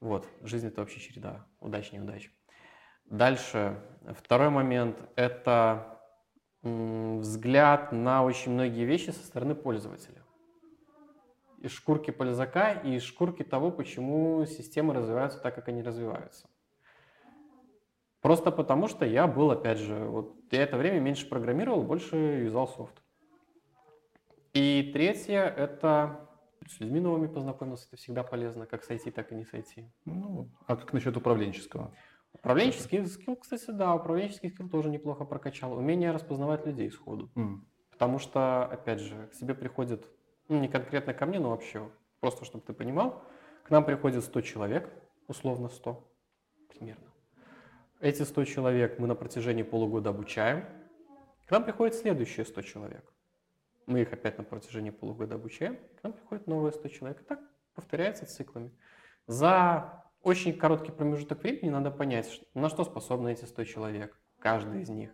Вот, жизнь это вообще череда, удачи, неудач. Дальше, второй момент – это взгляд на очень многие вещи со стороны пользователя. Из шкурки пользака и из шкурки того, почему системы развиваются так, как они развиваются. Просто потому, что я был, опять же, вот я это время меньше программировал, больше юзал софт. И третье – это с людьми новыми познакомился, это всегда полезно, как сойти, так и не сойти. Ну, а как насчет управленческого? Управленческий скилл, кстати, да, управленческий скилл тоже неплохо прокачал. Умение распознавать людей сходу. М. Потому что, опять же, к себе приходит, ну, не конкретно ко мне, но вообще, просто чтобы ты понимал, к нам приходит 100 человек, условно 100, примерно. Эти 100 человек мы на протяжении полугода обучаем. К нам приходит следующие 100 человек. Мы их опять на протяжении полугода обучаем. К нам приходит новые 100 человек. И так повторяется циклами. За очень короткий промежуток времени надо понять, на что способны эти 100 человек, каждый из них.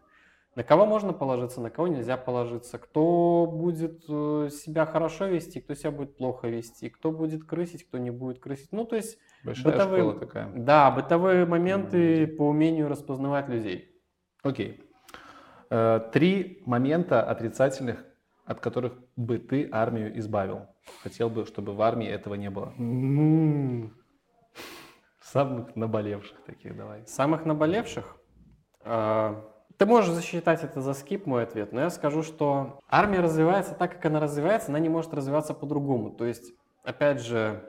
На кого можно положиться, на кого нельзя положиться, кто будет э, себя хорошо вести, кто себя будет плохо вести, кто будет крысить, кто не будет крысить. Ну, то есть, Большая Бытовые- такая. да, бытовые моменты по умению распознавать людей. Окей. Э, Три момента отрицательных, от которых бы ты армию избавил. Хотел бы, чтобы в армии этого не было. Самых наболевших таких давай. Самых наболевших? э, Ты можешь засчитать это за скип, мой ответ, но я скажу, что армия развивается так, как она развивается, она не может развиваться по-другому. То есть, опять же,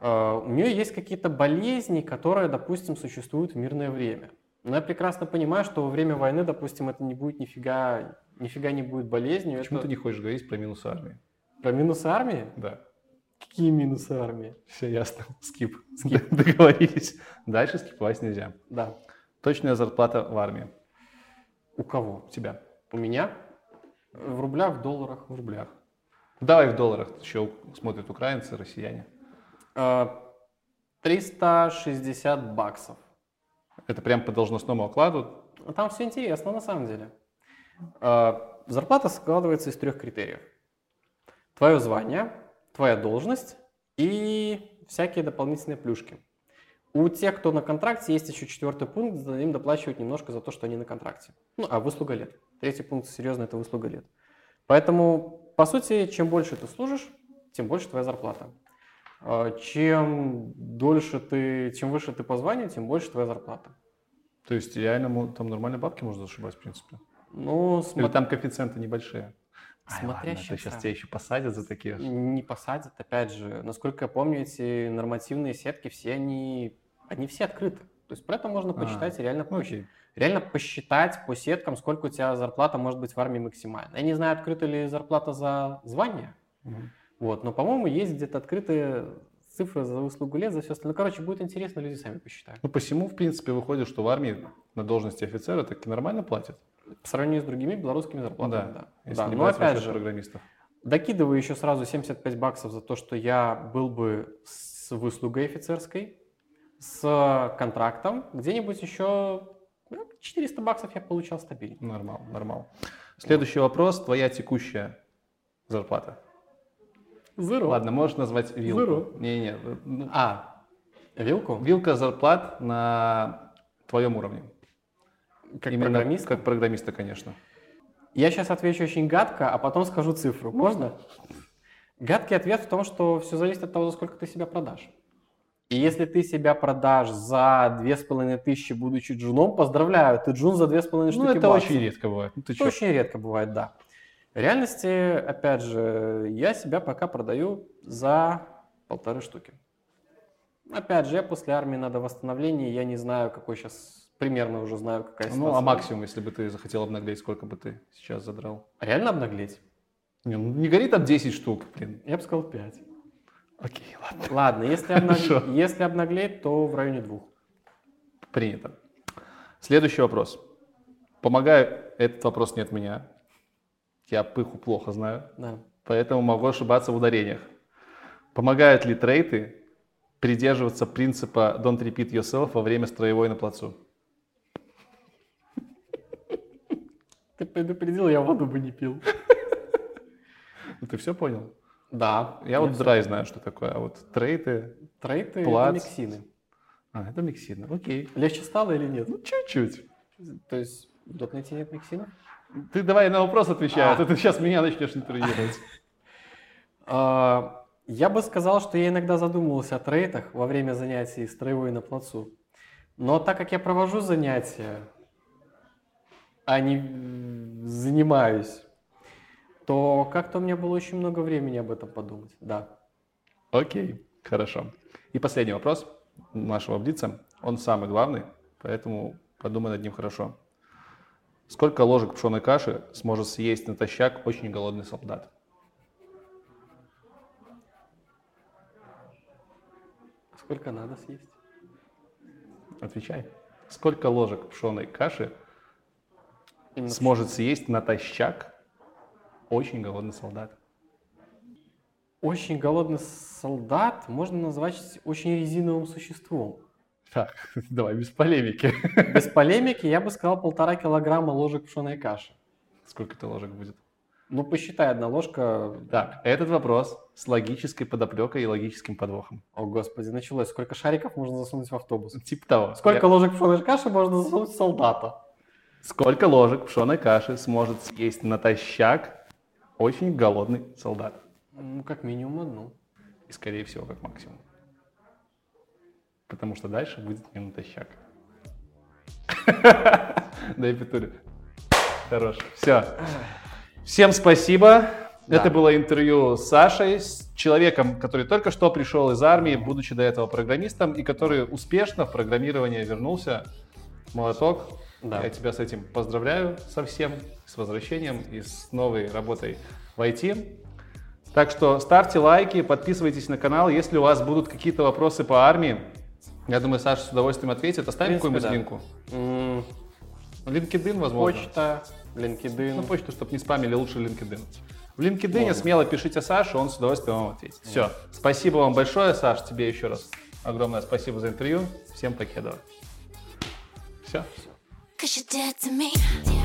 э, у нее есть какие-то болезни, которые, допустим, существуют в мирное время. Но я прекрасно понимаю, что во время войны, допустим, это не будет нифига, нифига не будет болезнью. Почему это... ты не хочешь говорить про минусы армии? Про минусы армии? Да. Какие минусы армии? Все ясно. <laughs> Скип. Скип. <laughs> Договорились. Дальше скиповать нельзя. Да. Точная зарплата в армии. У кого? У тебя. У меня? В рублях, в долларах. В рублях. Давай в долларах. Еще смотрят украинцы, россияне. Э, 360 баксов. Это прям по должностному окладу. Там все интересно на самом деле. Э, Зарплата складывается из трех критериев. Твое звание, твоя должность и всякие дополнительные плюшки. У тех, кто на контракте, есть еще четвертый пункт, за- им доплачивают немножко за то, что они на контракте. Ну, а выслуга лет. Третий пункт, серьезно, это выслуга лет. Поэтому, по сути, чем больше ты служишь, тем больше твоя зарплата. Э, Чем дольше ты, чем выше ты по званию, тем больше твоя зарплата. То есть реально там нормальные бабки можно зашибать, в принципе. Ну, Или смотри, там коэффициенты небольшие. Смотря ладно, щас, сейчас а. тебя еще посадят за такие. не посадят, опять же. Насколько я помню, эти нормативные сетки, все они, они все открыты. То есть про это можно А, почитать и реально, Ну, окей. реально посчитать по сеткам, сколько у тебя зарплата может быть в армии максимально. Я не знаю, открыта ли зарплата за звание, Мгм. вот, но, по-моему, есть где-то открытые цифры за выслугу лет, за все остальное. Ну, короче, будет интересно, люди сами посчитают. Ну, посему, в принципе, выходит, что в армии на должности офицера таки нормально платят. По сравнению с другими белорусскими Ну зарплатами, да. Да, не но опять же, программистов. Докидываю еще сразу 75 баксов за то, что я был бы с выслугой офицерской, с контрактом. Где-нибудь еще ну, 400 баксов я получал стабильно. Нормал, нормал. Следующий вопрос. Твоя текущая зарплата. Зеро. Ладно, можешь назвать вилку. Зеро. Не-не. ну, А, вилку? Вилка зарплат на твоем уровне. Как Именно программист? Как программиста, конечно. Я сейчас отвечу очень гадко, а потом скажу цифру. Можно? Гадкий ответ в том, что все зависит от того, за сколько ты себя продашь. И если ты себя продашь за 2500, будучи джуном, поздравляю, ты джун за 2500 штуки Ну, это баксов. очень редко бывает. Ну, ты Это чё? очень редко бывает, да. В реальности, опять же, я себя пока продаю за полторы штуки. Опять же, я после армии надо восстановление, я не знаю, какой сейчас, примерно уже знаю, какая ситуация. Ну, а максимум, если бы ты захотел обнаглеть, сколько бы ты сейчас задрал? Реально обнаглеть? Не, ну, не гори там 10 штук, блин. Я бы сказал 5. Окей, ладно. Ладно, если, обнаг- если обнаглеть, то в районе двух. Принято. Следующий вопрос. Помогаю, этот вопрос не от меня. Я пыху плохо знаю, Да. поэтому могу ошибаться в ударениях. Помогают ли трейты придерживаться принципа don't repeat yourself во время строевой на плацу? Ты предупредил, я воду бы не пил. <laughs> Ну, Ты все понял? Да. Я вот драй знаю, что такое, а вот трейты... Трейты Плац. это миксины. А, это миксины, окей. Легче стало или нет? Ну, чуть-чуть. То есть в дотнете нет миксинов? Ты давай на вопрос отвечай, а, А. то ты сейчас меня начнешь интервьюировать. <laughs> А, Я бы сказал, что я иногда задумывался о трейтах во время занятий строевой на плацу. Но так как я провожу занятия, а не занимаюсь, то как-то у меня было очень много времени об этом подумать. Да. Окей, хорошо. И последний вопрос нашего блица. Он самый главный, поэтому подумай над ним хорошо. Сколько ложек пшеной каши сможет съесть натощак очень голодный солдат? Сколько надо съесть? Отвечай. Сколько ложек пшеной каши Именно сможет съесть натощак очень голодный солдат? Очень голодный солдат можно назвать очень резиновым существом. Так, <laughs> давай без полемики. Без полемики я бы сказал полтора килограмма ложек пшеной каши. Сколько это ложек будет? Ну, посчитай, одна ложка... Так, этот вопрос с логической подоплекой и логическим подвохом. О, господи, началось. Сколько шариков можно засунуть в автобус? Типа того. Сколько Я- ложек пшеной каши можно засунуть в солдата? Сколько ложек пшеной каши сможет съесть натощак очень голодный солдат? Ну, как минимум одну. И, скорее всего, как максимум. Потому что дальше будет не натощак. <laughs> Дай петули. Хорош. Все. Всем спасибо. Да. Это было интервью с Сашей, с человеком, который только что пришел из армии, будучи до этого программистом, и который успешно в программирование вернулся. Молоток. Да. Я тебя с этим поздравляю со всем, с возвращением и с новой работой в IT. Так что ставьте лайки, подписывайтесь на канал. Если у вас будут какие-то вопросы по армии, я думаю, Саша с удовольствием ответит. Оставим какую-нибудь да. линку. М, LinkedIn, возможно. Почта, LinkedIn. Ну, почту, чтобы не спамили, лучше LinkedIn. В LinkedIn Можно. смело пишите Саше, он с удовольствием вам ответит. Все. Спасибо вам большое, Саш, тебе еще раз огромное спасибо за интервью. Всем покедова. Все. Cause you're dead to me.